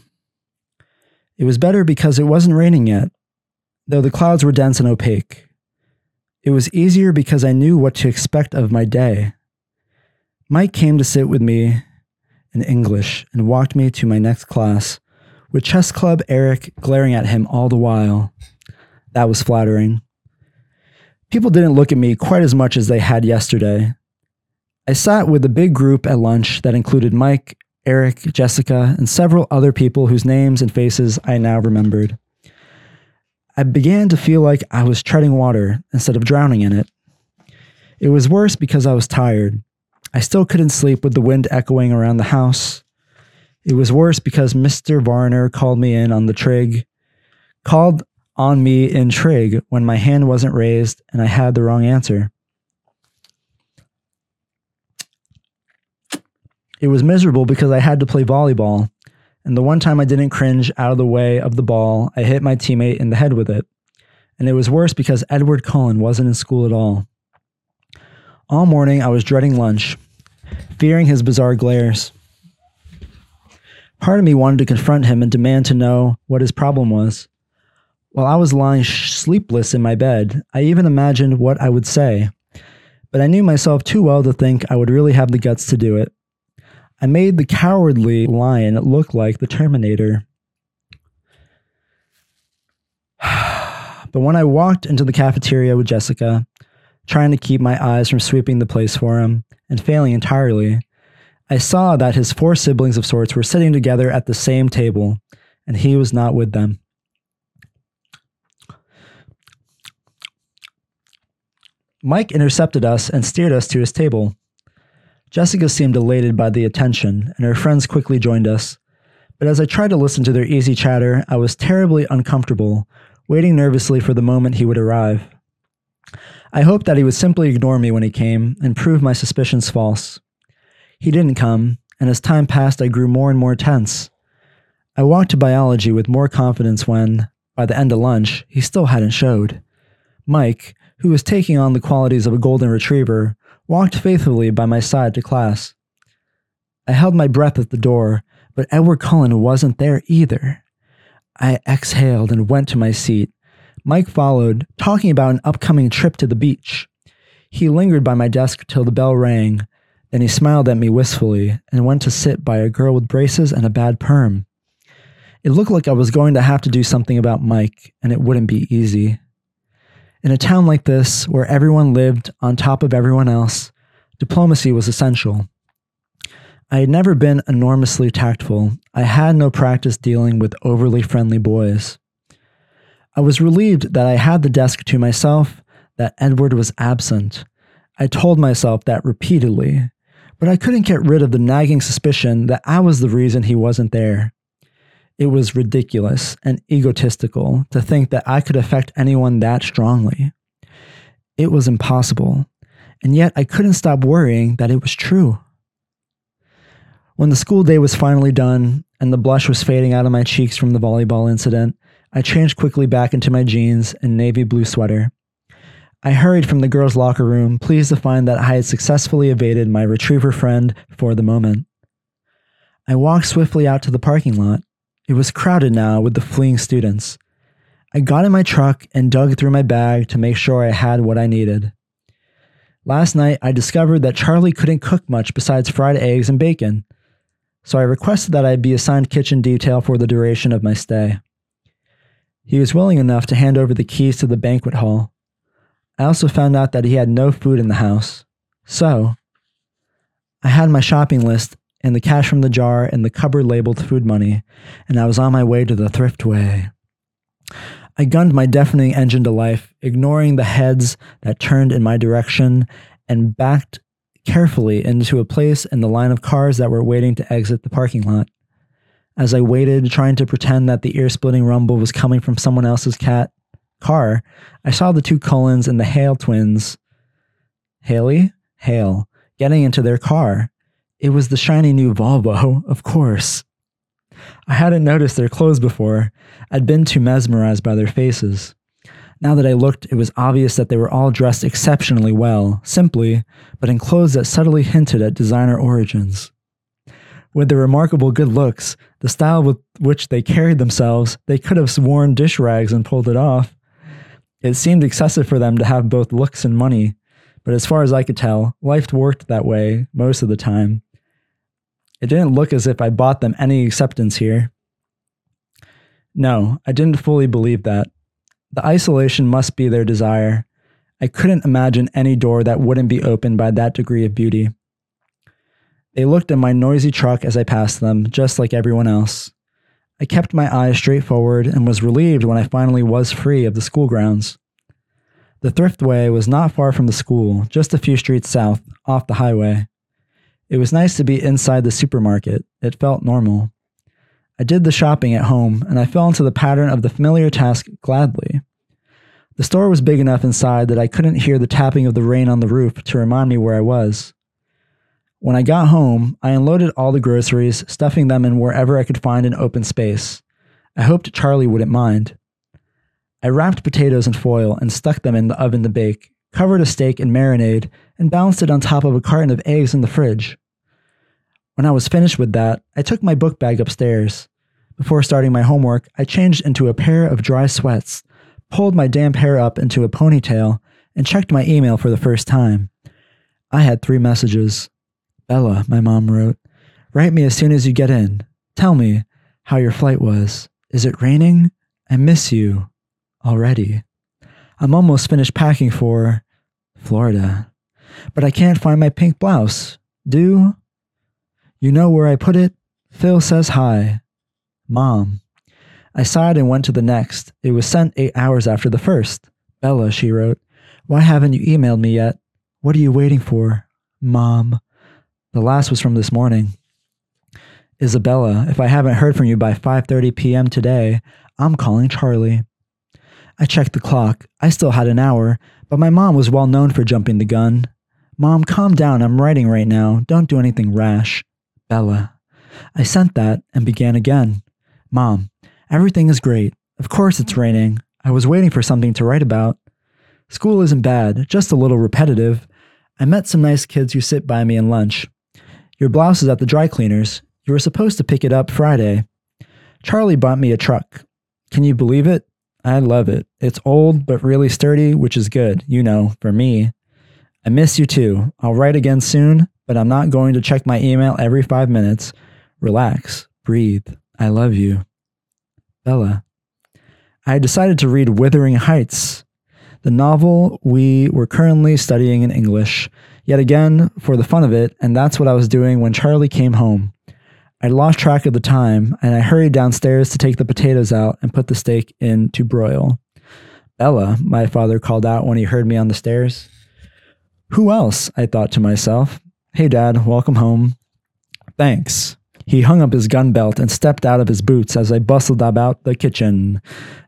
It was better because it wasn't raining yet, though the clouds were dense and opaque. It was easier because I knew what to expect of my day. Mike came to sit with me in English and walked me to my next class, with Chess Club Eric glaring at him all the while. That was flattering. People didn't look at me quite as much as they had yesterday. I sat with a big group at lunch that included Mike, Eric, Jessica, and several other people whose names and faces I now remembered. I began to feel like I was treading water instead of drowning in it. It was worse because I was tired. I still couldn't sleep with the wind echoing around the house. It was worse because Mr. Varner called me in on the trig, called on me in trig when my hand wasn't raised and I had the wrong answer. It was miserable because I had to play volleyball, and the one time I didn't cringe out of the way of the ball, I hit my teammate in the head with it. And it was worse because Edward Cullen wasn't in school at all. All morning, I was dreading lunch, fearing his bizarre glares. Part of me wanted to confront him and demand to know what his problem was. While I was lying sleepless in my bed, I even imagined what I would say. But I knew myself too well to think I would really have the guts to do it. I made the cowardly lion look like the Terminator. *sighs* but when I walked into the cafeteria with Jessica, trying to keep my eyes from sweeping the place for him, and failing entirely, I saw that his four siblings of sorts were sitting together at the same table, and he was not with them. Mike intercepted us and steered us to his table. Jessica seemed elated by the attention, and her friends quickly joined us. But as I tried to listen to their easy chatter, I was terribly uncomfortable, waiting nervously for the moment he would arrive. I hoped that he would simply ignore me when he came and prove my suspicions false. He didn't come, and as time passed, I grew more and more tense. I walked to biology with more confidence when, by the end of lunch, he still hadn't showed. Mike, who was taking on the qualities of a golden retriever, walked faithfully by my side to class. I held my breath at the door, but Edward Cullen wasn't there either. I exhaled and went to my seat. Mike followed, talking about an upcoming trip to the beach. He lingered by my desk till the bell rang, then he smiled at me wistfully and went to sit by a girl with braces and a bad perm. It looked like I was going to have to do something about Mike, and it wouldn't be easy. In a town like this, where everyone lived on top of everyone else, diplomacy was essential. I had never been enormously tactful. I had no practice dealing with overly friendly boys. I was relieved that I had the desk to myself, that Edward was absent. I told myself that repeatedly, but I couldn't get rid of the nagging suspicion that I was the reason he wasn't there. It was ridiculous and egotistical to think that I could affect anyone that strongly. It was impossible, and yet I couldn't stop worrying that it was true. When the school day was finally done and the blush was fading out of my cheeks from the volleyball incident, I changed quickly back into my jeans and navy blue sweater. I hurried from the girls' locker room, pleased to find that I had successfully evaded my retriever friend for the moment. I walked swiftly out to the parking lot. It was crowded now with the fleeing students. I got in my truck and dug through my bag to make sure I had what I needed. Last night, I discovered that Charlie couldn't cook much besides fried eggs and bacon, so I requested that I be assigned kitchen detail for the duration of my stay. He was willing enough to hand over the keys to the banquet hall. I also found out that he had no food in the house. So, I had my shopping list and the cash from the jar and the cupboard labeled food money, and I was on my way to the thriftway. I gunned my deafening engine to life, ignoring the heads that turned in my direction, and backed carefully into a place in the line of cars that were waiting to exit the parking lot. As I waited, trying to pretend that the ear splitting rumble was coming from someone else's cat, car, I saw the two Cullens and the Hale twins, Haley, Hale, getting into their car. It was the shiny new Volvo, of course. I hadn't noticed their clothes before. I'd been too mesmerized by their faces. Now that I looked, it was obvious that they were all dressed exceptionally well, simply, but in clothes that subtly hinted at designer origins. With their remarkable good looks, the style with which they carried themselves, they could have worn dish rags and pulled it off. It seemed excessive for them to have both looks and money, but as far as I could tell, life worked that way most of the time. It didn't look as if I bought them any acceptance here. No, I didn't fully believe that. The isolation must be their desire. I couldn't imagine any door that wouldn't be opened by that degree of beauty. They looked at my noisy truck as I passed them, just like everyone else. I kept my eyes straight forward and was relieved when I finally was free of the school grounds. The thriftway was not far from the school, just a few streets south, off the highway. It was nice to be inside the supermarket. It felt normal. I did the shopping at home, and I fell into the pattern of the familiar task gladly. The store was big enough inside that I couldn't hear the tapping of the rain on the roof to remind me where I was. When I got home, I unloaded all the groceries, stuffing them in wherever I could find an open space. I hoped Charlie wouldn't mind. I wrapped potatoes in foil and stuck them in the oven to bake, covered a steak in marinade, and balanced it on top of a carton of eggs in the fridge. When I was finished with that, I took my book bag upstairs. Before starting my homework, I changed into a pair of dry sweats, pulled my damp hair up into a ponytail, and checked my email for the first time. I had three messages. Bella, my mom wrote, write me as soon as you get in. Tell me how your flight was. Is it raining? I miss you already. I'm almost finished packing for Florida, but I can't find my pink blouse. Do you know where I put it? Phil says hi. Mom. I sighed and went to the next. It was sent eight hours after the first. Bella, she wrote, why haven't you emailed me yet? What are you waiting for? Mom. The last was from this morning. Isabella, if I haven't heard from you by 5:30 p.m. today, I'm calling Charlie. I checked the clock. I still had an hour, but my mom was well known for jumping the gun. Mom, calm down. I'm writing right now. Don't do anything rash. Bella. I sent that and began again. Mom, everything is great. Of course it's raining. I was waiting for something to write about. School isn't bad, just a little repetitive. I met some nice kids who sit by me in lunch. Your blouse is at the dry cleaners. You were supposed to pick it up Friday. Charlie bought me a truck. Can you believe it? I love it. It's old, but really sturdy, which is good, you know, for me. I miss you too. I'll write again soon, but I'm not going to check my email every five minutes. Relax, breathe. I love you. Bella. I decided to read Wuthering Heights, the novel we were currently studying in English, yet again for the fun of it, and that's what I was doing when Charlie came home. I lost track of the time, and I hurried downstairs to take the potatoes out and put the steak in to broil. Bella, my father called out when he heard me on the stairs. Who else? I thought to myself. Hey, Dad, welcome home. Thanks. He hung up his gun belt and stepped out of his boots as I bustled about the kitchen.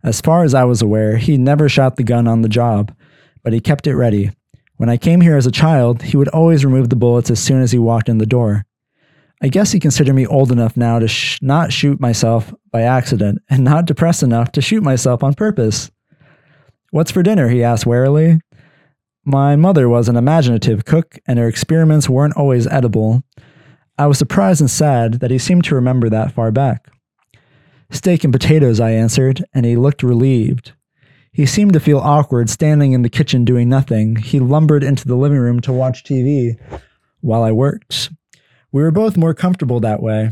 As far as I was aware, he never shot the gun on the job, but he kept it ready. When I came here as a child, he would always remove the bullets as soon as he walked in the door. I guess he considered me old enough now to sh- not shoot myself by accident and not depressed enough to shoot myself on purpose. What's for dinner? he asked warily. My mother was an imaginative cook, and her experiments weren't always edible. I was surprised and sad that he seemed to remember that far back. Steak and potatoes, I answered, and he looked relieved. He seemed to feel awkward standing in the kitchen doing nothing. He lumbered into the living room to watch TV while I worked. We were both more comfortable that way.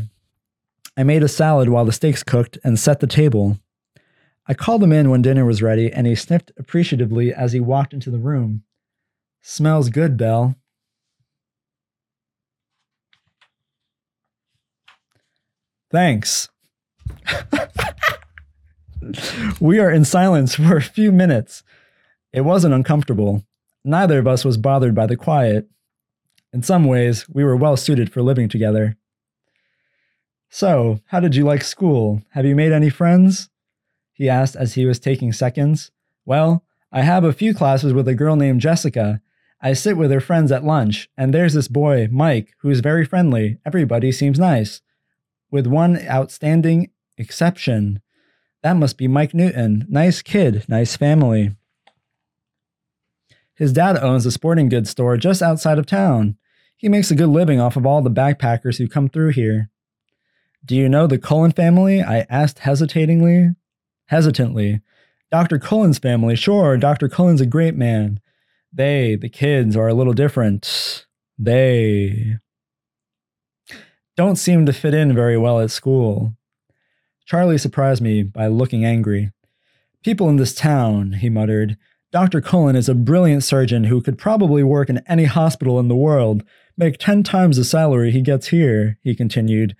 I made a salad while the steaks cooked and set the table. I called him in when dinner was ready, and he sniffed appreciatively as he walked into the room. Smells good, Belle. Thanks. *laughs* we are in silence for a few minutes. It wasn't uncomfortable. Neither of us was bothered by the quiet. In some ways, we were well suited for living together. So, how did you like school? Have you made any friends? He asked as he was taking seconds. Well, I have a few classes with a girl named Jessica. I sit with her friends at lunch, and there's this boy, Mike, who's very friendly. Everybody seems nice. With one outstanding exception. That must be Mike Newton. Nice kid, nice family. His dad owns a sporting goods store just outside of town. He makes a good living off of all the backpackers who come through here. Do you know the Cullen family? I asked hesitatingly. Hesitantly. Dr. Cullen's family, sure, Dr. Cullen's a great man. They, the kids, are a little different. They don't seem to fit in very well at school. Charlie surprised me by looking angry. People in this town, he muttered, Dr. Cullen is a brilliant surgeon who could probably work in any hospital in the world, make 10 times the salary he gets here, he continued,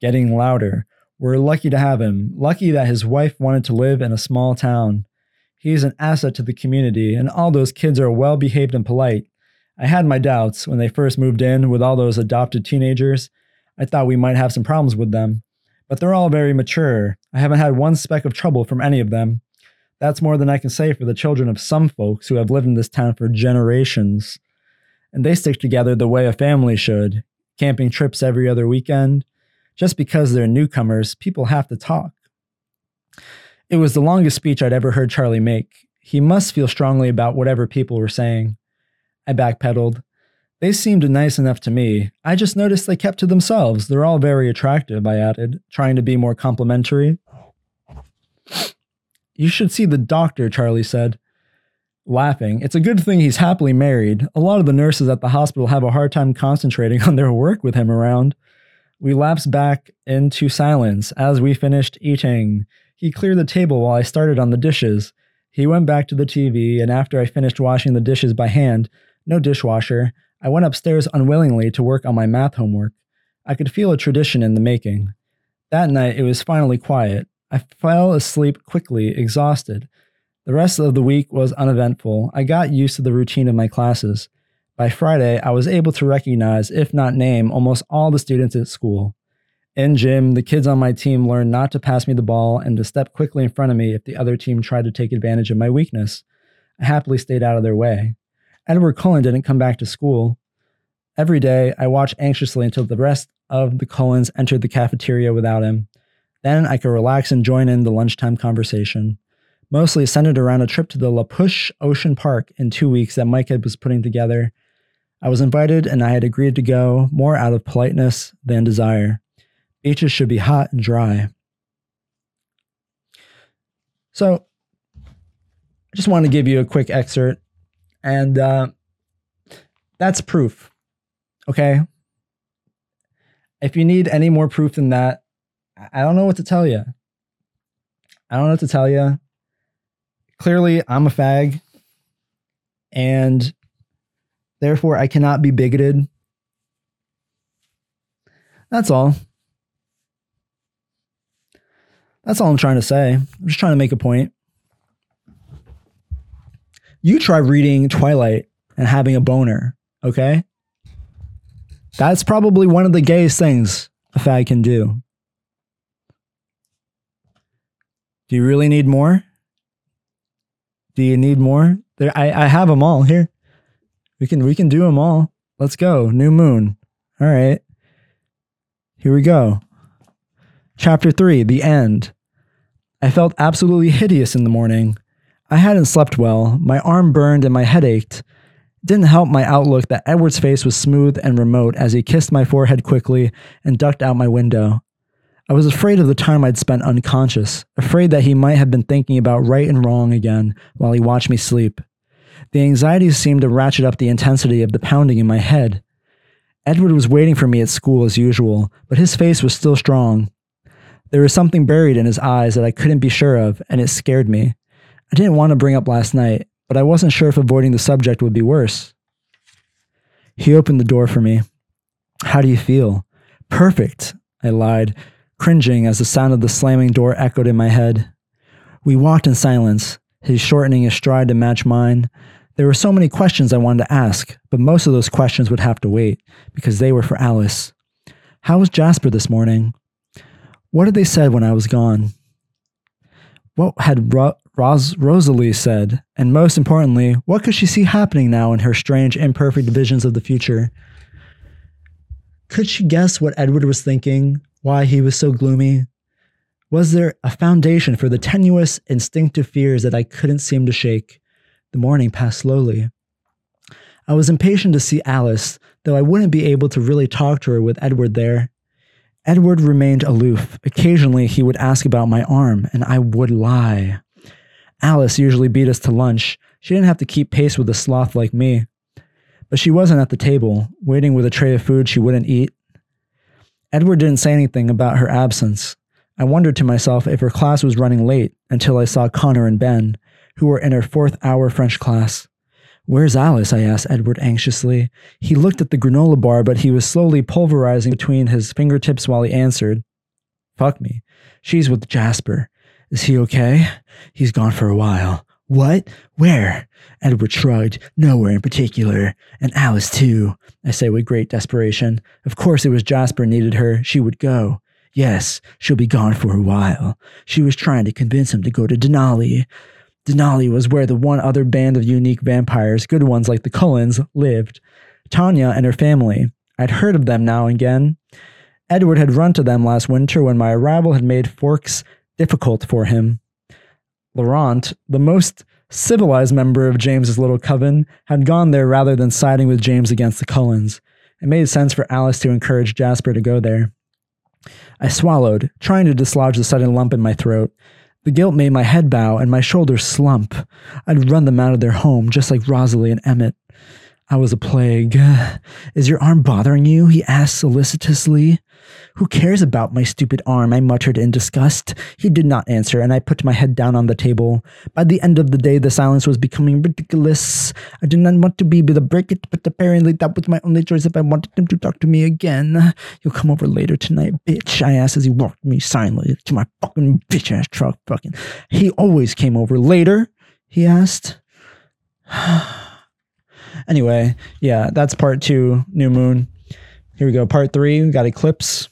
getting louder. We're lucky to have him, lucky that his wife wanted to live in a small town. He's an asset to the community, and all those kids are well behaved and polite. I had my doubts when they first moved in with all those adopted teenagers. I thought we might have some problems with them. But they're all very mature. I haven't had one speck of trouble from any of them. That's more than I can say for the children of some folks who have lived in this town for generations. And they stick together the way a family should, camping trips every other weekend. Just because they're newcomers, people have to talk. It was the longest speech I'd ever heard Charlie make. He must feel strongly about whatever people were saying. I backpedaled. They seemed nice enough to me. I just noticed they kept to themselves. They're all very attractive, I added, trying to be more complimentary. You should see the doctor, Charlie said, laughing. It's a good thing he's happily married. A lot of the nurses at the hospital have a hard time concentrating *laughs* on their work with him around. We lapsed back into silence as we finished eating. He cleared the table while I started on the dishes. He went back to the TV, and after I finished washing the dishes by hand, no dishwasher, I went upstairs unwillingly to work on my math homework. I could feel a tradition in the making. That night it was finally quiet. I fell asleep quickly, exhausted. The rest of the week was uneventful. I got used to the routine of my classes. By Friday, I was able to recognize, if not name, almost all the students at school. In gym, the kids on my team learned not to pass me the ball and to step quickly in front of me if the other team tried to take advantage of my weakness. I happily stayed out of their way. Edward Cullen didn't come back to school. Every day, I watched anxiously until the rest of the Cullens entered the cafeteria without him. Then I could relax and join in the lunchtime conversation, mostly centered around a trip to the La Push Ocean Park in two weeks that Mike had was putting together. I was invited and I had agreed to go more out of politeness than desire. Beaches should be hot and dry. So, I just want to give you a quick excerpt, and uh, that's proof. Okay. If you need any more proof than that, I don't know what to tell you. I don't know what to tell you. Clearly, I'm a fag, and therefore I cannot be bigoted. That's all. That's all I'm trying to say. I'm just trying to make a point. You try reading Twilight and having a boner, okay? That's probably one of the gayest things a fag can do. Do you really need more? Do you need more? There, I, I have them all here. We can we can do them all. Let's go. New moon. All right. Here we go. Chapter 3, the end. I felt absolutely hideous in the morning. I hadn't slept well, my arm burned and my head ached. Didn't help my outlook that Edward's face was smooth and remote as he kissed my forehead quickly and ducked out my window. I was afraid of the time I'd spent unconscious, afraid that he might have been thinking about right and wrong again while he watched me sleep. The anxiety seemed to ratchet up the intensity of the pounding in my head. Edward was waiting for me at school as usual, but his face was still strong. There was something buried in his eyes that I couldn't be sure of, and it scared me. I didn't want to bring up last night, but I wasn't sure if avoiding the subject would be worse. He opened the door for me. How do you feel? Perfect, I lied, cringing as the sound of the slamming door echoed in my head. We walked in silence, his shortening his stride to match mine. There were so many questions I wanted to ask, but most of those questions would have to wait because they were for Alice. How was Jasper this morning? What had they said when I was gone? What had Ro- Ros- Rosalie said? And most importantly, what could she see happening now in her strange, imperfect visions of the future? Could she guess what Edward was thinking, why he was so gloomy? Was there a foundation for the tenuous, instinctive fears that I couldn't seem to shake? The morning passed slowly. I was impatient to see Alice, though I wouldn't be able to really talk to her with Edward there. Edward remained aloof. Occasionally, he would ask about my arm, and I would lie. Alice usually beat us to lunch. She didn't have to keep pace with a sloth like me. But she wasn't at the table, waiting with a tray of food she wouldn't eat. Edward didn't say anything about her absence. I wondered to myself if her class was running late until I saw Connor and Ben, who were in her fourth hour French class. Where's Alice? I asked Edward anxiously. He looked at the granola bar, but he was slowly pulverizing between his fingertips while he answered. Fuck me. She's with Jasper. Is he okay? He's gone for a while. What? Where? Edward shrugged. Nowhere in particular. And Alice, too. I say with great desperation. Of course it was Jasper needed her. She would go. Yes, she'll be gone for a while. She was trying to convince him to go to Denali. Denali was where the one other band of unique vampires, good ones like the Cullens, lived. Tanya and her family. I'd heard of them now and again. Edward had run to them last winter when my arrival had made Forks difficult for him. Laurent, the most civilized member of James's little coven, had gone there rather than siding with James against the Cullens. It made sense for Alice to encourage Jasper to go there. I swallowed, trying to dislodge the sudden lump in my throat. The guilt made my head bow and my shoulders slump. I'd run them out of their home, just like Rosalie and Emmett. I was a plague. *sighs* Is your arm bothering you? He asked solicitously. Who cares about my stupid arm? I muttered in disgust. He did not answer, and I put my head down on the table. By the end of the day, the silence was becoming ridiculous. I did not want to be able to break it, but apparently that was my only choice if I wanted him to talk to me again. You'll come over later tonight, bitch, I asked as he walked me silently to my fucking bitch ass truck. Fucking. He always came over later, he asked. *sighs* Anyway, yeah, that's part two, new moon. Here we go. Part three, we got eclipse.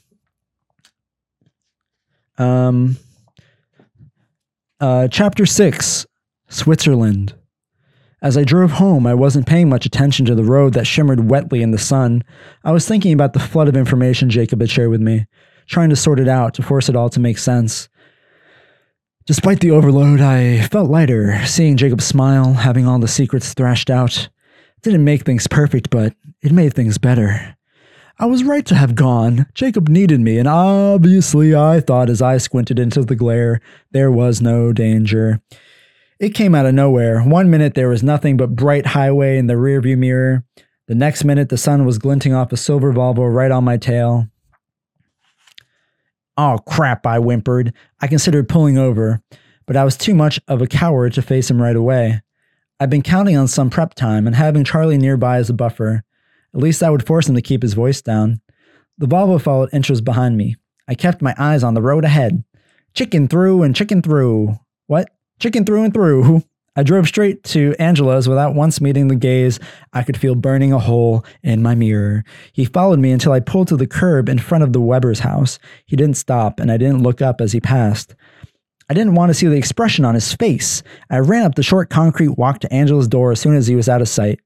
Um, uh, chapter six, Switzerland. As I drove home, I wasn't paying much attention to the road that shimmered wetly in the sun. I was thinking about the flood of information Jacob had shared with me, trying to sort it out to force it all to make sense. Despite the overload, I felt lighter, seeing Jacob smile, having all the secrets thrashed out. Didn't make things perfect, but it made things better. I was right to have gone. Jacob needed me, and obviously I thought as I squinted into the glare, there was no danger. It came out of nowhere. One minute there was nothing but bright highway in the rearview mirror. The next minute the sun was glinting off a silver Volvo right on my tail. Oh crap, I whimpered. I considered pulling over, but I was too much of a coward to face him right away. I'd been counting on some prep time and having Charlie nearby as a buffer. At least that would force him to keep his voice down. The Volvo followed inches behind me. I kept my eyes on the road ahead. Chicken through and chicken through. What? Chicken through and through. I drove straight to Angela's without once meeting the gaze I could feel burning a hole in my mirror. He followed me until I pulled to the curb in front of the Weber's house. He didn't stop, and I didn't look up as he passed. I didn't want to see the expression on his face. I ran up the short concrete walk to Angela's door as soon as he was out of sight.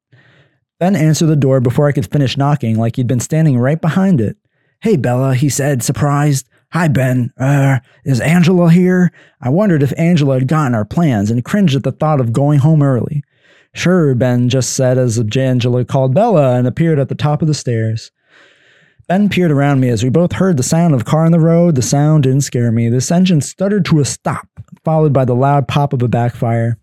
Ben answered the door before I could finish knocking, like he'd been standing right behind it. Hey, Bella, he said, surprised. Hi, Ben. Uh, is Angela here? I wondered if Angela had gotten our plans and cringed at the thought of going home early. Sure, Ben just said as Angela called Bella and appeared at the top of the stairs. Ben peered around me as we both heard the sound of a car on the road. The sound didn't scare me. This engine stuttered to a stop, followed by the loud pop of a backfire.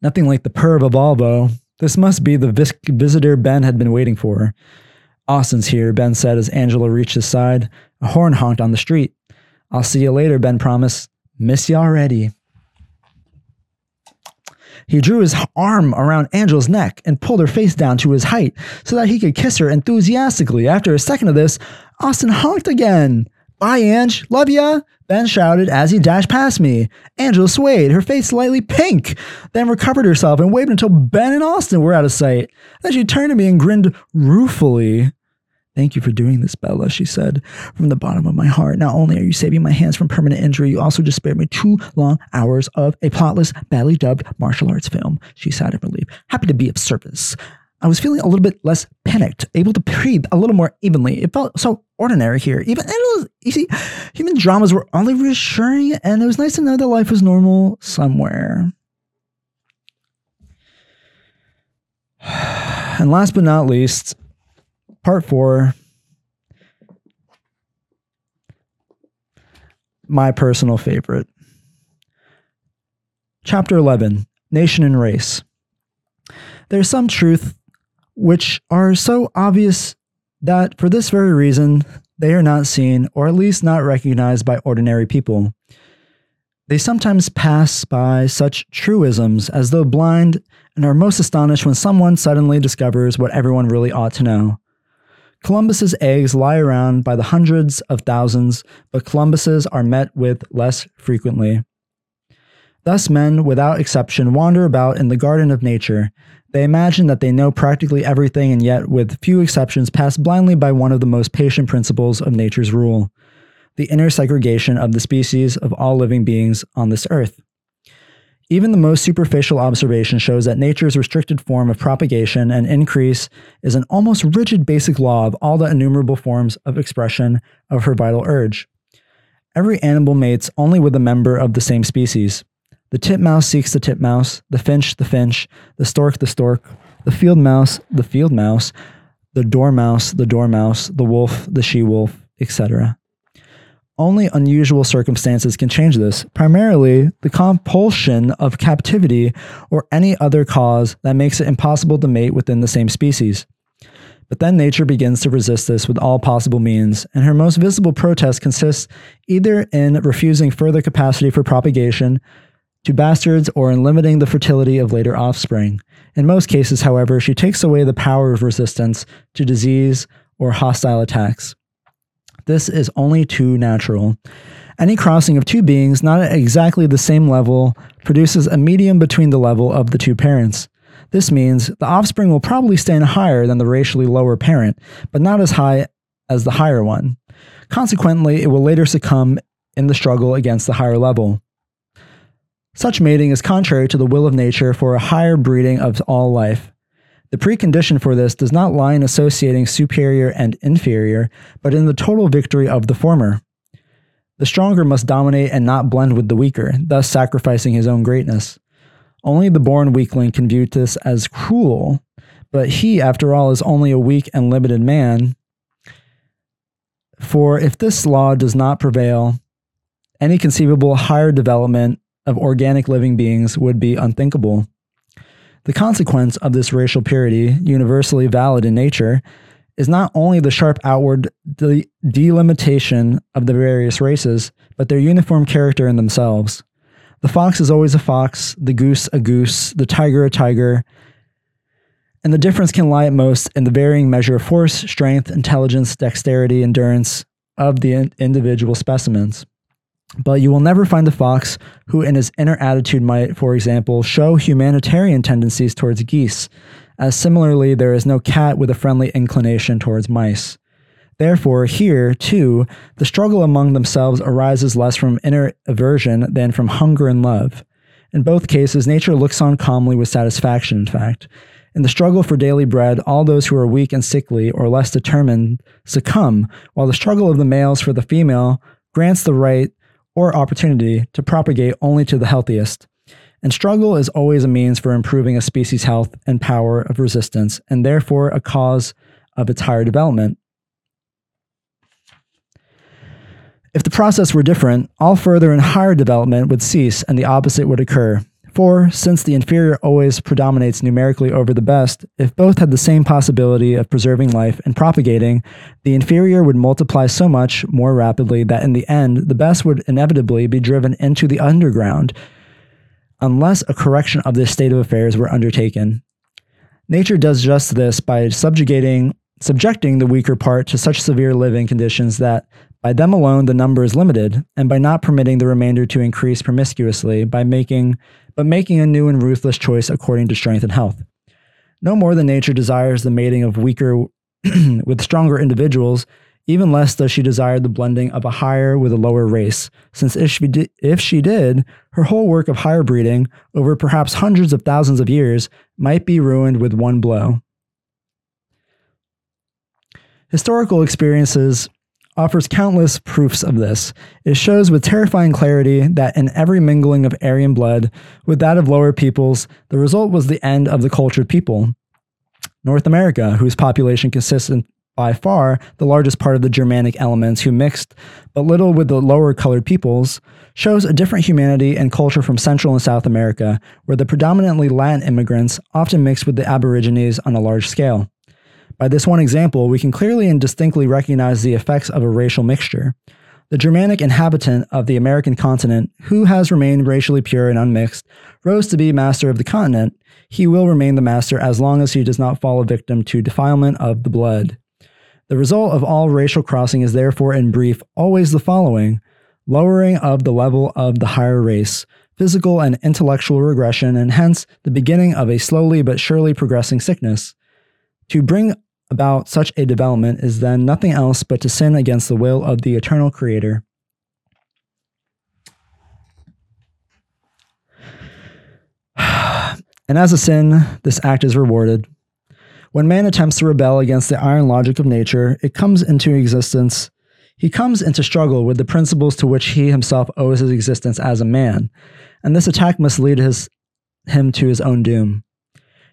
Nothing like the purr of a Volvo. This must be the vis- visitor Ben had been waiting for. Austin's here, Ben said as Angela reached his side. A horn honked on the street. I'll see you later, Ben promised. Miss you already. He drew his arm around Angela's neck and pulled her face down to his height so that he could kiss her enthusiastically. After a second of this, Austin honked again. Bye, Ange. Love ya. Ben shouted as he dashed past me. Angela swayed, her face slightly pink, then recovered herself and waved until Ben and Austin were out of sight. Then she turned to me and grinned ruefully. Thank you for doing this, Bella, she said from the bottom of my heart. Not only are you saving my hands from permanent injury, you also just spared me two long hours of a plotless, badly dubbed martial arts film. She sighed in relief. Happy to be of service. I was feeling a little bit less panicked, able to breathe a little more evenly. It felt so ordinary here. Even was, you see, human dramas were only reassuring, and it was nice to know that life was normal somewhere. *sighs* And last but not least, part four. My personal favorite. Chapter 11 Nation and Race. There's some truth which are so obvious that for this very reason, they are not seen or at least not recognized by ordinary people. They sometimes pass by such truisms as though blind and are most astonished when someone suddenly discovers what everyone really ought to know. Columbus's eggs lie around by the hundreds of thousands, but Columbuses are met with less frequently. Thus, men, without exception, wander about in the garden of nature, they imagine that they know practically everything and yet, with few exceptions, pass blindly by one of the most patient principles of nature's rule the inner segregation of the species of all living beings on this earth. Even the most superficial observation shows that nature's restricted form of propagation and increase is an almost rigid basic law of all the innumerable forms of expression of her vital urge. Every animal mates only with a member of the same species. The titmouse seeks the titmouse, the finch the finch, the stork the stork, the field mouse the field mouse, the dormouse the dormouse, the wolf the she wolf, etc. Only unusual circumstances can change this, primarily the compulsion of captivity or any other cause that makes it impossible to mate within the same species. But then nature begins to resist this with all possible means, and her most visible protest consists either in refusing further capacity for propagation, to bastards or in limiting the fertility of later offspring. In most cases, however, she takes away the power of resistance to disease or hostile attacks. This is only too natural. Any crossing of two beings not at exactly the same level produces a medium between the level of the two parents. This means the offspring will probably stand higher than the racially lower parent, but not as high as the higher one. Consequently, it will later succumb in the struggle against the higher level. Such mating is contrary to the will of nature for a higher breeding of all life. The precondition for this does not lie in associating superior and inferior, but in the total victory of the former. The stronger must dominate and not blend with the weaker, thus sacrificing his own greatness. Only the born weakling can view this as cruel, but he, after all, is only a weak and limited man. For if this law does not prevail, any conceivable higher development of organic living beings would be unthinkable. The consequence of this racial purity, universally valid in nature, is not only the sharp outward de- delimitation of the various races, but their uniform character in themselves. The fox is always a fox, the goose a goose, the tiger a tiger, and the difference can lie at most in the varying measure of force, strength, intelligence, dexterity, endurance of the in- individual specimens. But you will never find a fox who, in his inner attitude, might, for example, show humanitarian tendencies towards geese, as similarly, there is no cat with a friendly inclination towards mice. Therefore, here, too, the struggle among themselves arises less from inner aversion than from hunger and love. In both cases, nature looks on calmly with satisfaction, in fact. In the struggle for daily bread, all those who are weak and sickly or less determined succumb, while the struggle of the males for the female grants the right or opportunity to propagate only to the healthiest. And struggle is always a means for improving a species' health and power of resistance, and therefore a cause of its higher development. If the process were different, all further and higher development would cease and the opposite would occur. For, since the inferior always predominates numerically over the best, if both had the same possibility of preserving life and propagating, the inferior would multiply so much more rapidly that in the end, the best would inevitably be driven into the underground unless a correction of this state of affairs were undertaken. Nature does just this by subjugating subjecting the weaker part to such severe living conditions that by them alone the number is limited, and by not permitting the remainder to increase promiscuously by making but making a new and ruthless choice according to strength and health. No more than nature desires the mating of weaker *clears throat* with stronger individuals, even less does she desire the blending of a higher with a lower race, since if she, did, if she did, her whole work of higher breeding, over perhaps hundreds of thousands of years, might be ruined with one blow. Historical experiences offers countless proofs of this. It shows with terrifying clarity that in every mingling of Aryan blood with that of lower peoples, the result was the end of the cultured people. North America, whose population consists in by far the largest part of the Germanic elements who mixed but little with the lower colored peoples, shows a different humanity and culture from Central and South America, where the predominantly Latin immigrants often mixed with the Aborigines on a large scale. By this one example, we can clearly and distinctly recognize the effects of a racial mixture. The Germanic inhabitant of the American continent, who has remained racially pure and unmixed, rose to be master of the continent. He will remain the master as long as he does not fall a victim to defilement of the blood. The result of all racial crossing is therefore, in brief, always the following lowering of the level of the higher race, physical and intellectual regression, and hence the beginning of a slowly but surely progressing sickness. To bring about such a development is then nothing else but to sin against the will of the eternal Creator. *sighs* And as a sin, this act is rewarded. When man attempts to rebel against the iron logic of nature, it comes into existence. He comes into struggle with the principles to which he himself owes his existence as a man, and this attack must lead his, him to his own doom.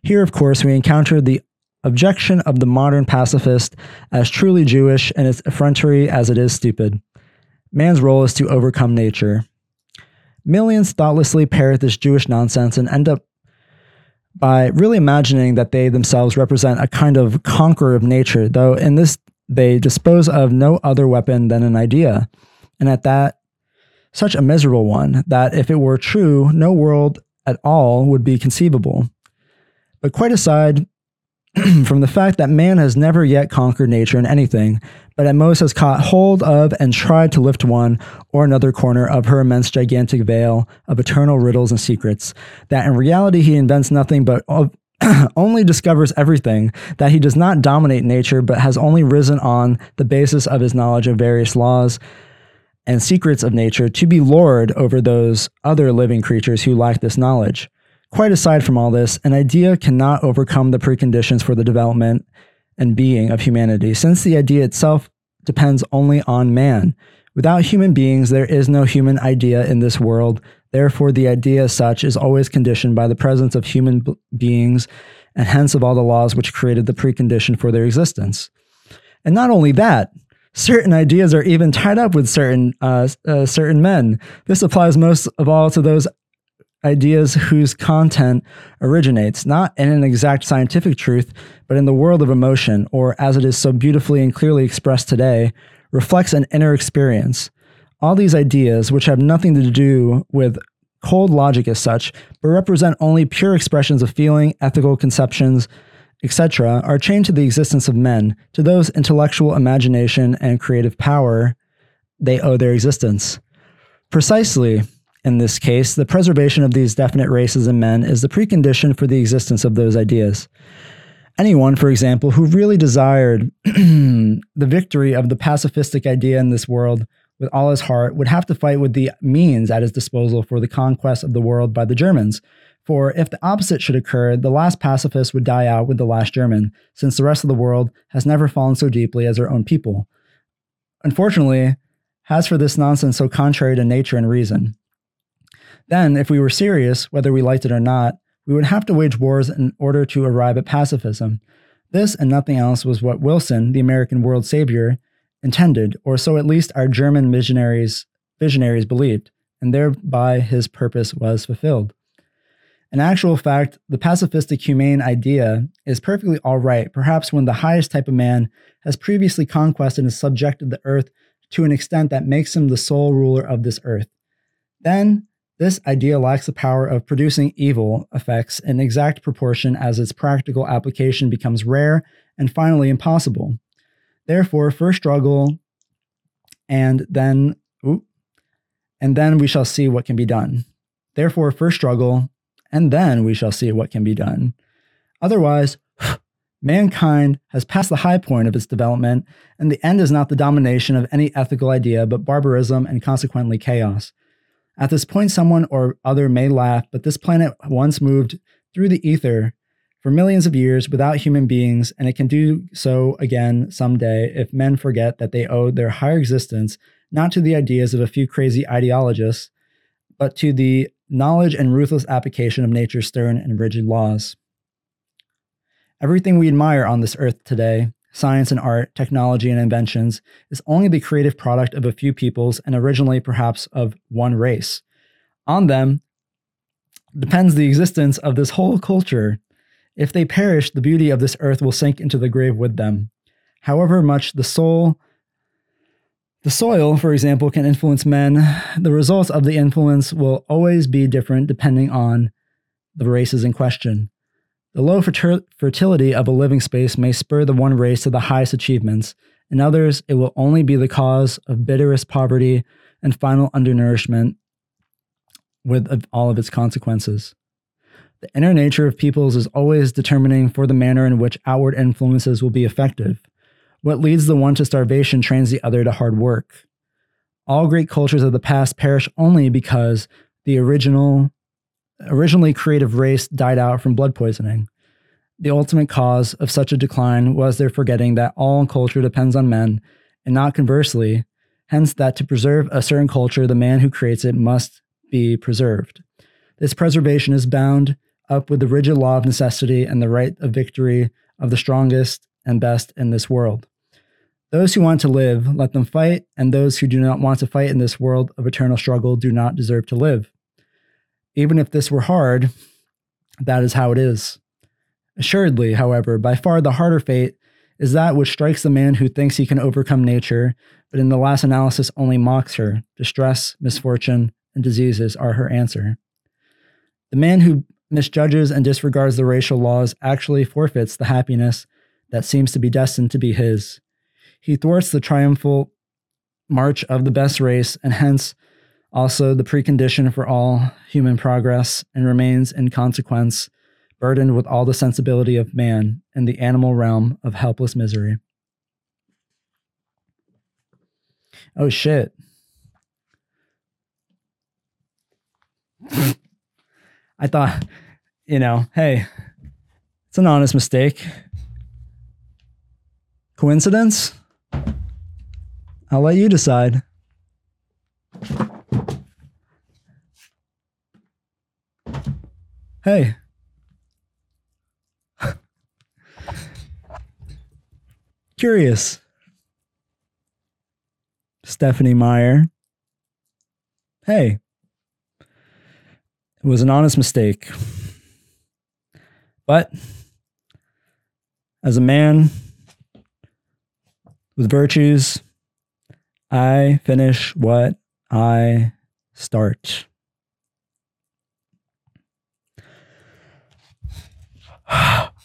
Here, of course, we encounter the objection of the modern pacifist as truly Jewish and as effrontery as it is stupid. Man's role is to overcome nature. Millions thoughtlessly parrot this Jewish nonsense and end up by really imagining that they themselves represent a kind of conqueror of nature, though in this they dispose of no other weapon than an idea, and at that, such a miserable one that if it were true, no world at all would be conceivable. But quite aside *clears throat* from the fact that man has never yet conquered nature in anything, but at most has caught hold of and tried to lift one or another corner of her immense gigantic veil of eternal riddles and secrets, that in reality he invents nothing but *clears throat* only discovers everything, that he does not dominate nature, but has only risen on the basis of his knowledge of various laws and secrets of nature to be lord over those other living creatures who lack this knowledge. Quite aside from all this, an idea cannot overcome the preconditions for the development and being of humanity, since the idea itself depends only on man. Without human beings, there is no human idea in this world. Therefore, the idea as such is always conditioned by the presence of human b- beings and hence of all the laws which created the precondition for their existence. And not only that, certain ideas are even tied up with certain uh, uh, certain men. This applies most of all to those ideas whose content originates not in an exact scientific truth, but in the world of emotion, or as it is so beautifully and clearly expressed today, reflects an inner experience. All these ideas, which have nothing to do with cold logic as such, but represent only pure expressions of feeling, ethical conceptions, etc., are chained to the existence of men, to those intellectual imagination and creative power they owe their existence. Precisely, in this case, the preservation of these definite races and men is the precondition for the existence of those ideas. Anyone, for example, who really desired *clears throat* the victory of the pacifistic idea in this world with all his heart would have to fight with the means at his disposal for the conquest of the world by the Germans. For if the opposite should occur, the last pacifist would die out with the last German, since the rest of the world has never fallen so deeply as their own people. Unfortunately, has for this nonsense so contrary to nature and reason. Then, if we were serious, whether we liked it or not, we would have to wage wars in order to arrive at pacifism. This and nothing else was what Wilson, the American world savior, intended, or so at least our German missionaries visionaries believed, and thereby his purpose was fulfilled. In actual fact, the pacifistic humane idea is perfectly all right, perhaps when the highest type of man has previously conquered and subjected the earth to an extent that makes him the sole ruler of this earth. Then this idea lacks the power of producing evil effects in exact proportion as its practical application becomes rare and finally impossible. Therefore, first struggle and then and then we shall see what can be done. Therefore, first struggle and then we shall see what can be done. Otherwise, *sighs* mankind has passed the high point of its development, and the end is not the domination of any ethical idea, but barbarism and consequently chaos. At this point, someone or other may laugh, but this planet once moved through the ether for millions of years without human beings, and it can do so again someday if men forget that they owe their higher existence not to the ideas of a few crazy ideologists, but to the knowledge and ruthless application of nature's stern and rigid laws. Everything we admire on this earth today science and art, technology and inventions, is only the creative product of a few peoples and originally perhaps of one race. On them depends the existence of this whole culture. If they perish, the beauty of this earth will sink into the grave with them. However much the soul the soil, for example, can influence men. The results of the influence will always be different depending on the races in question. The low fertility of a living space may spur the one race to the highest achievements. In others, it will only be the cause of bitterest poverty and final undernourishment with all of its consequences. The inner nature of peoples is always determining for the manner in which outward influences will be effective. What leads the one to starvation trains the other to hard work. All great cultures of the past perish only because the original originally creative race died out from blood poisoning. The ultimate cause of such a decline was their forgetting that all culture depends on men, and not conversely, hence, that to preserve a certain culture, the man who creates it must be preserved. This preservation is bound up with the rigid law of necessity and the right of victory of the strongest and best in this world. Those who want to live, let them fight, and those who do not want to fight in this world of eternal struggle do not deserve to live. Even if this were hard, that is how it is. Assuredly, however, by far the harder fate is that which strikes the man who thinks he can overcome nature, but in the last analysis only mocks her. Distress, misfortune, and diseases are her answer. The man who misjudges and disregards the racial laws actually forfeits the happiness that seems to be destined to be his. He thwarts the triumphal march of the best race and hence also the precondition for all human progress, and remains in consequence burdened with all the sensibility of man in the animal realm of helpless misery. Oh shit. *laughs* I thought, you know, hey, it's an honest mistake. Coincidence? I'll let you decide. Hey. Curious. Stephenie Meyer. Hey. It was an honest mistake. But as a man with virtues, I finish what I start. 啊 *laughs*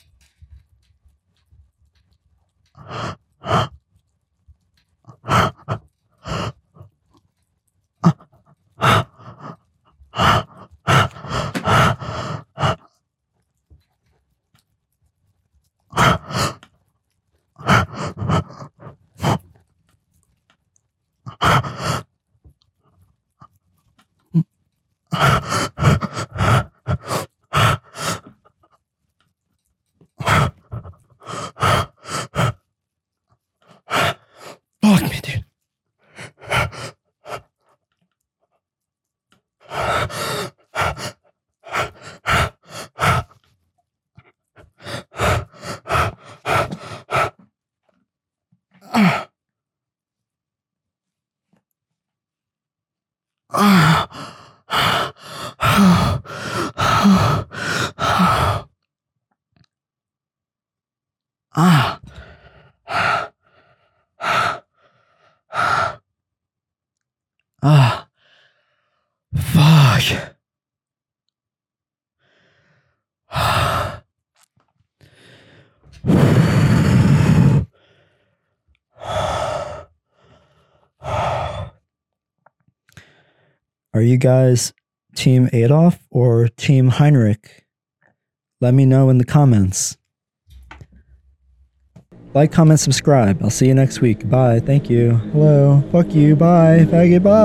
Are you guys Team Adolf or Team Heinrich? Let me know in the comments. Like, comment, subscribe. I'll see you next week. Bye. Thank you. Hello. Fuck you. Bye. Faggot. Bye.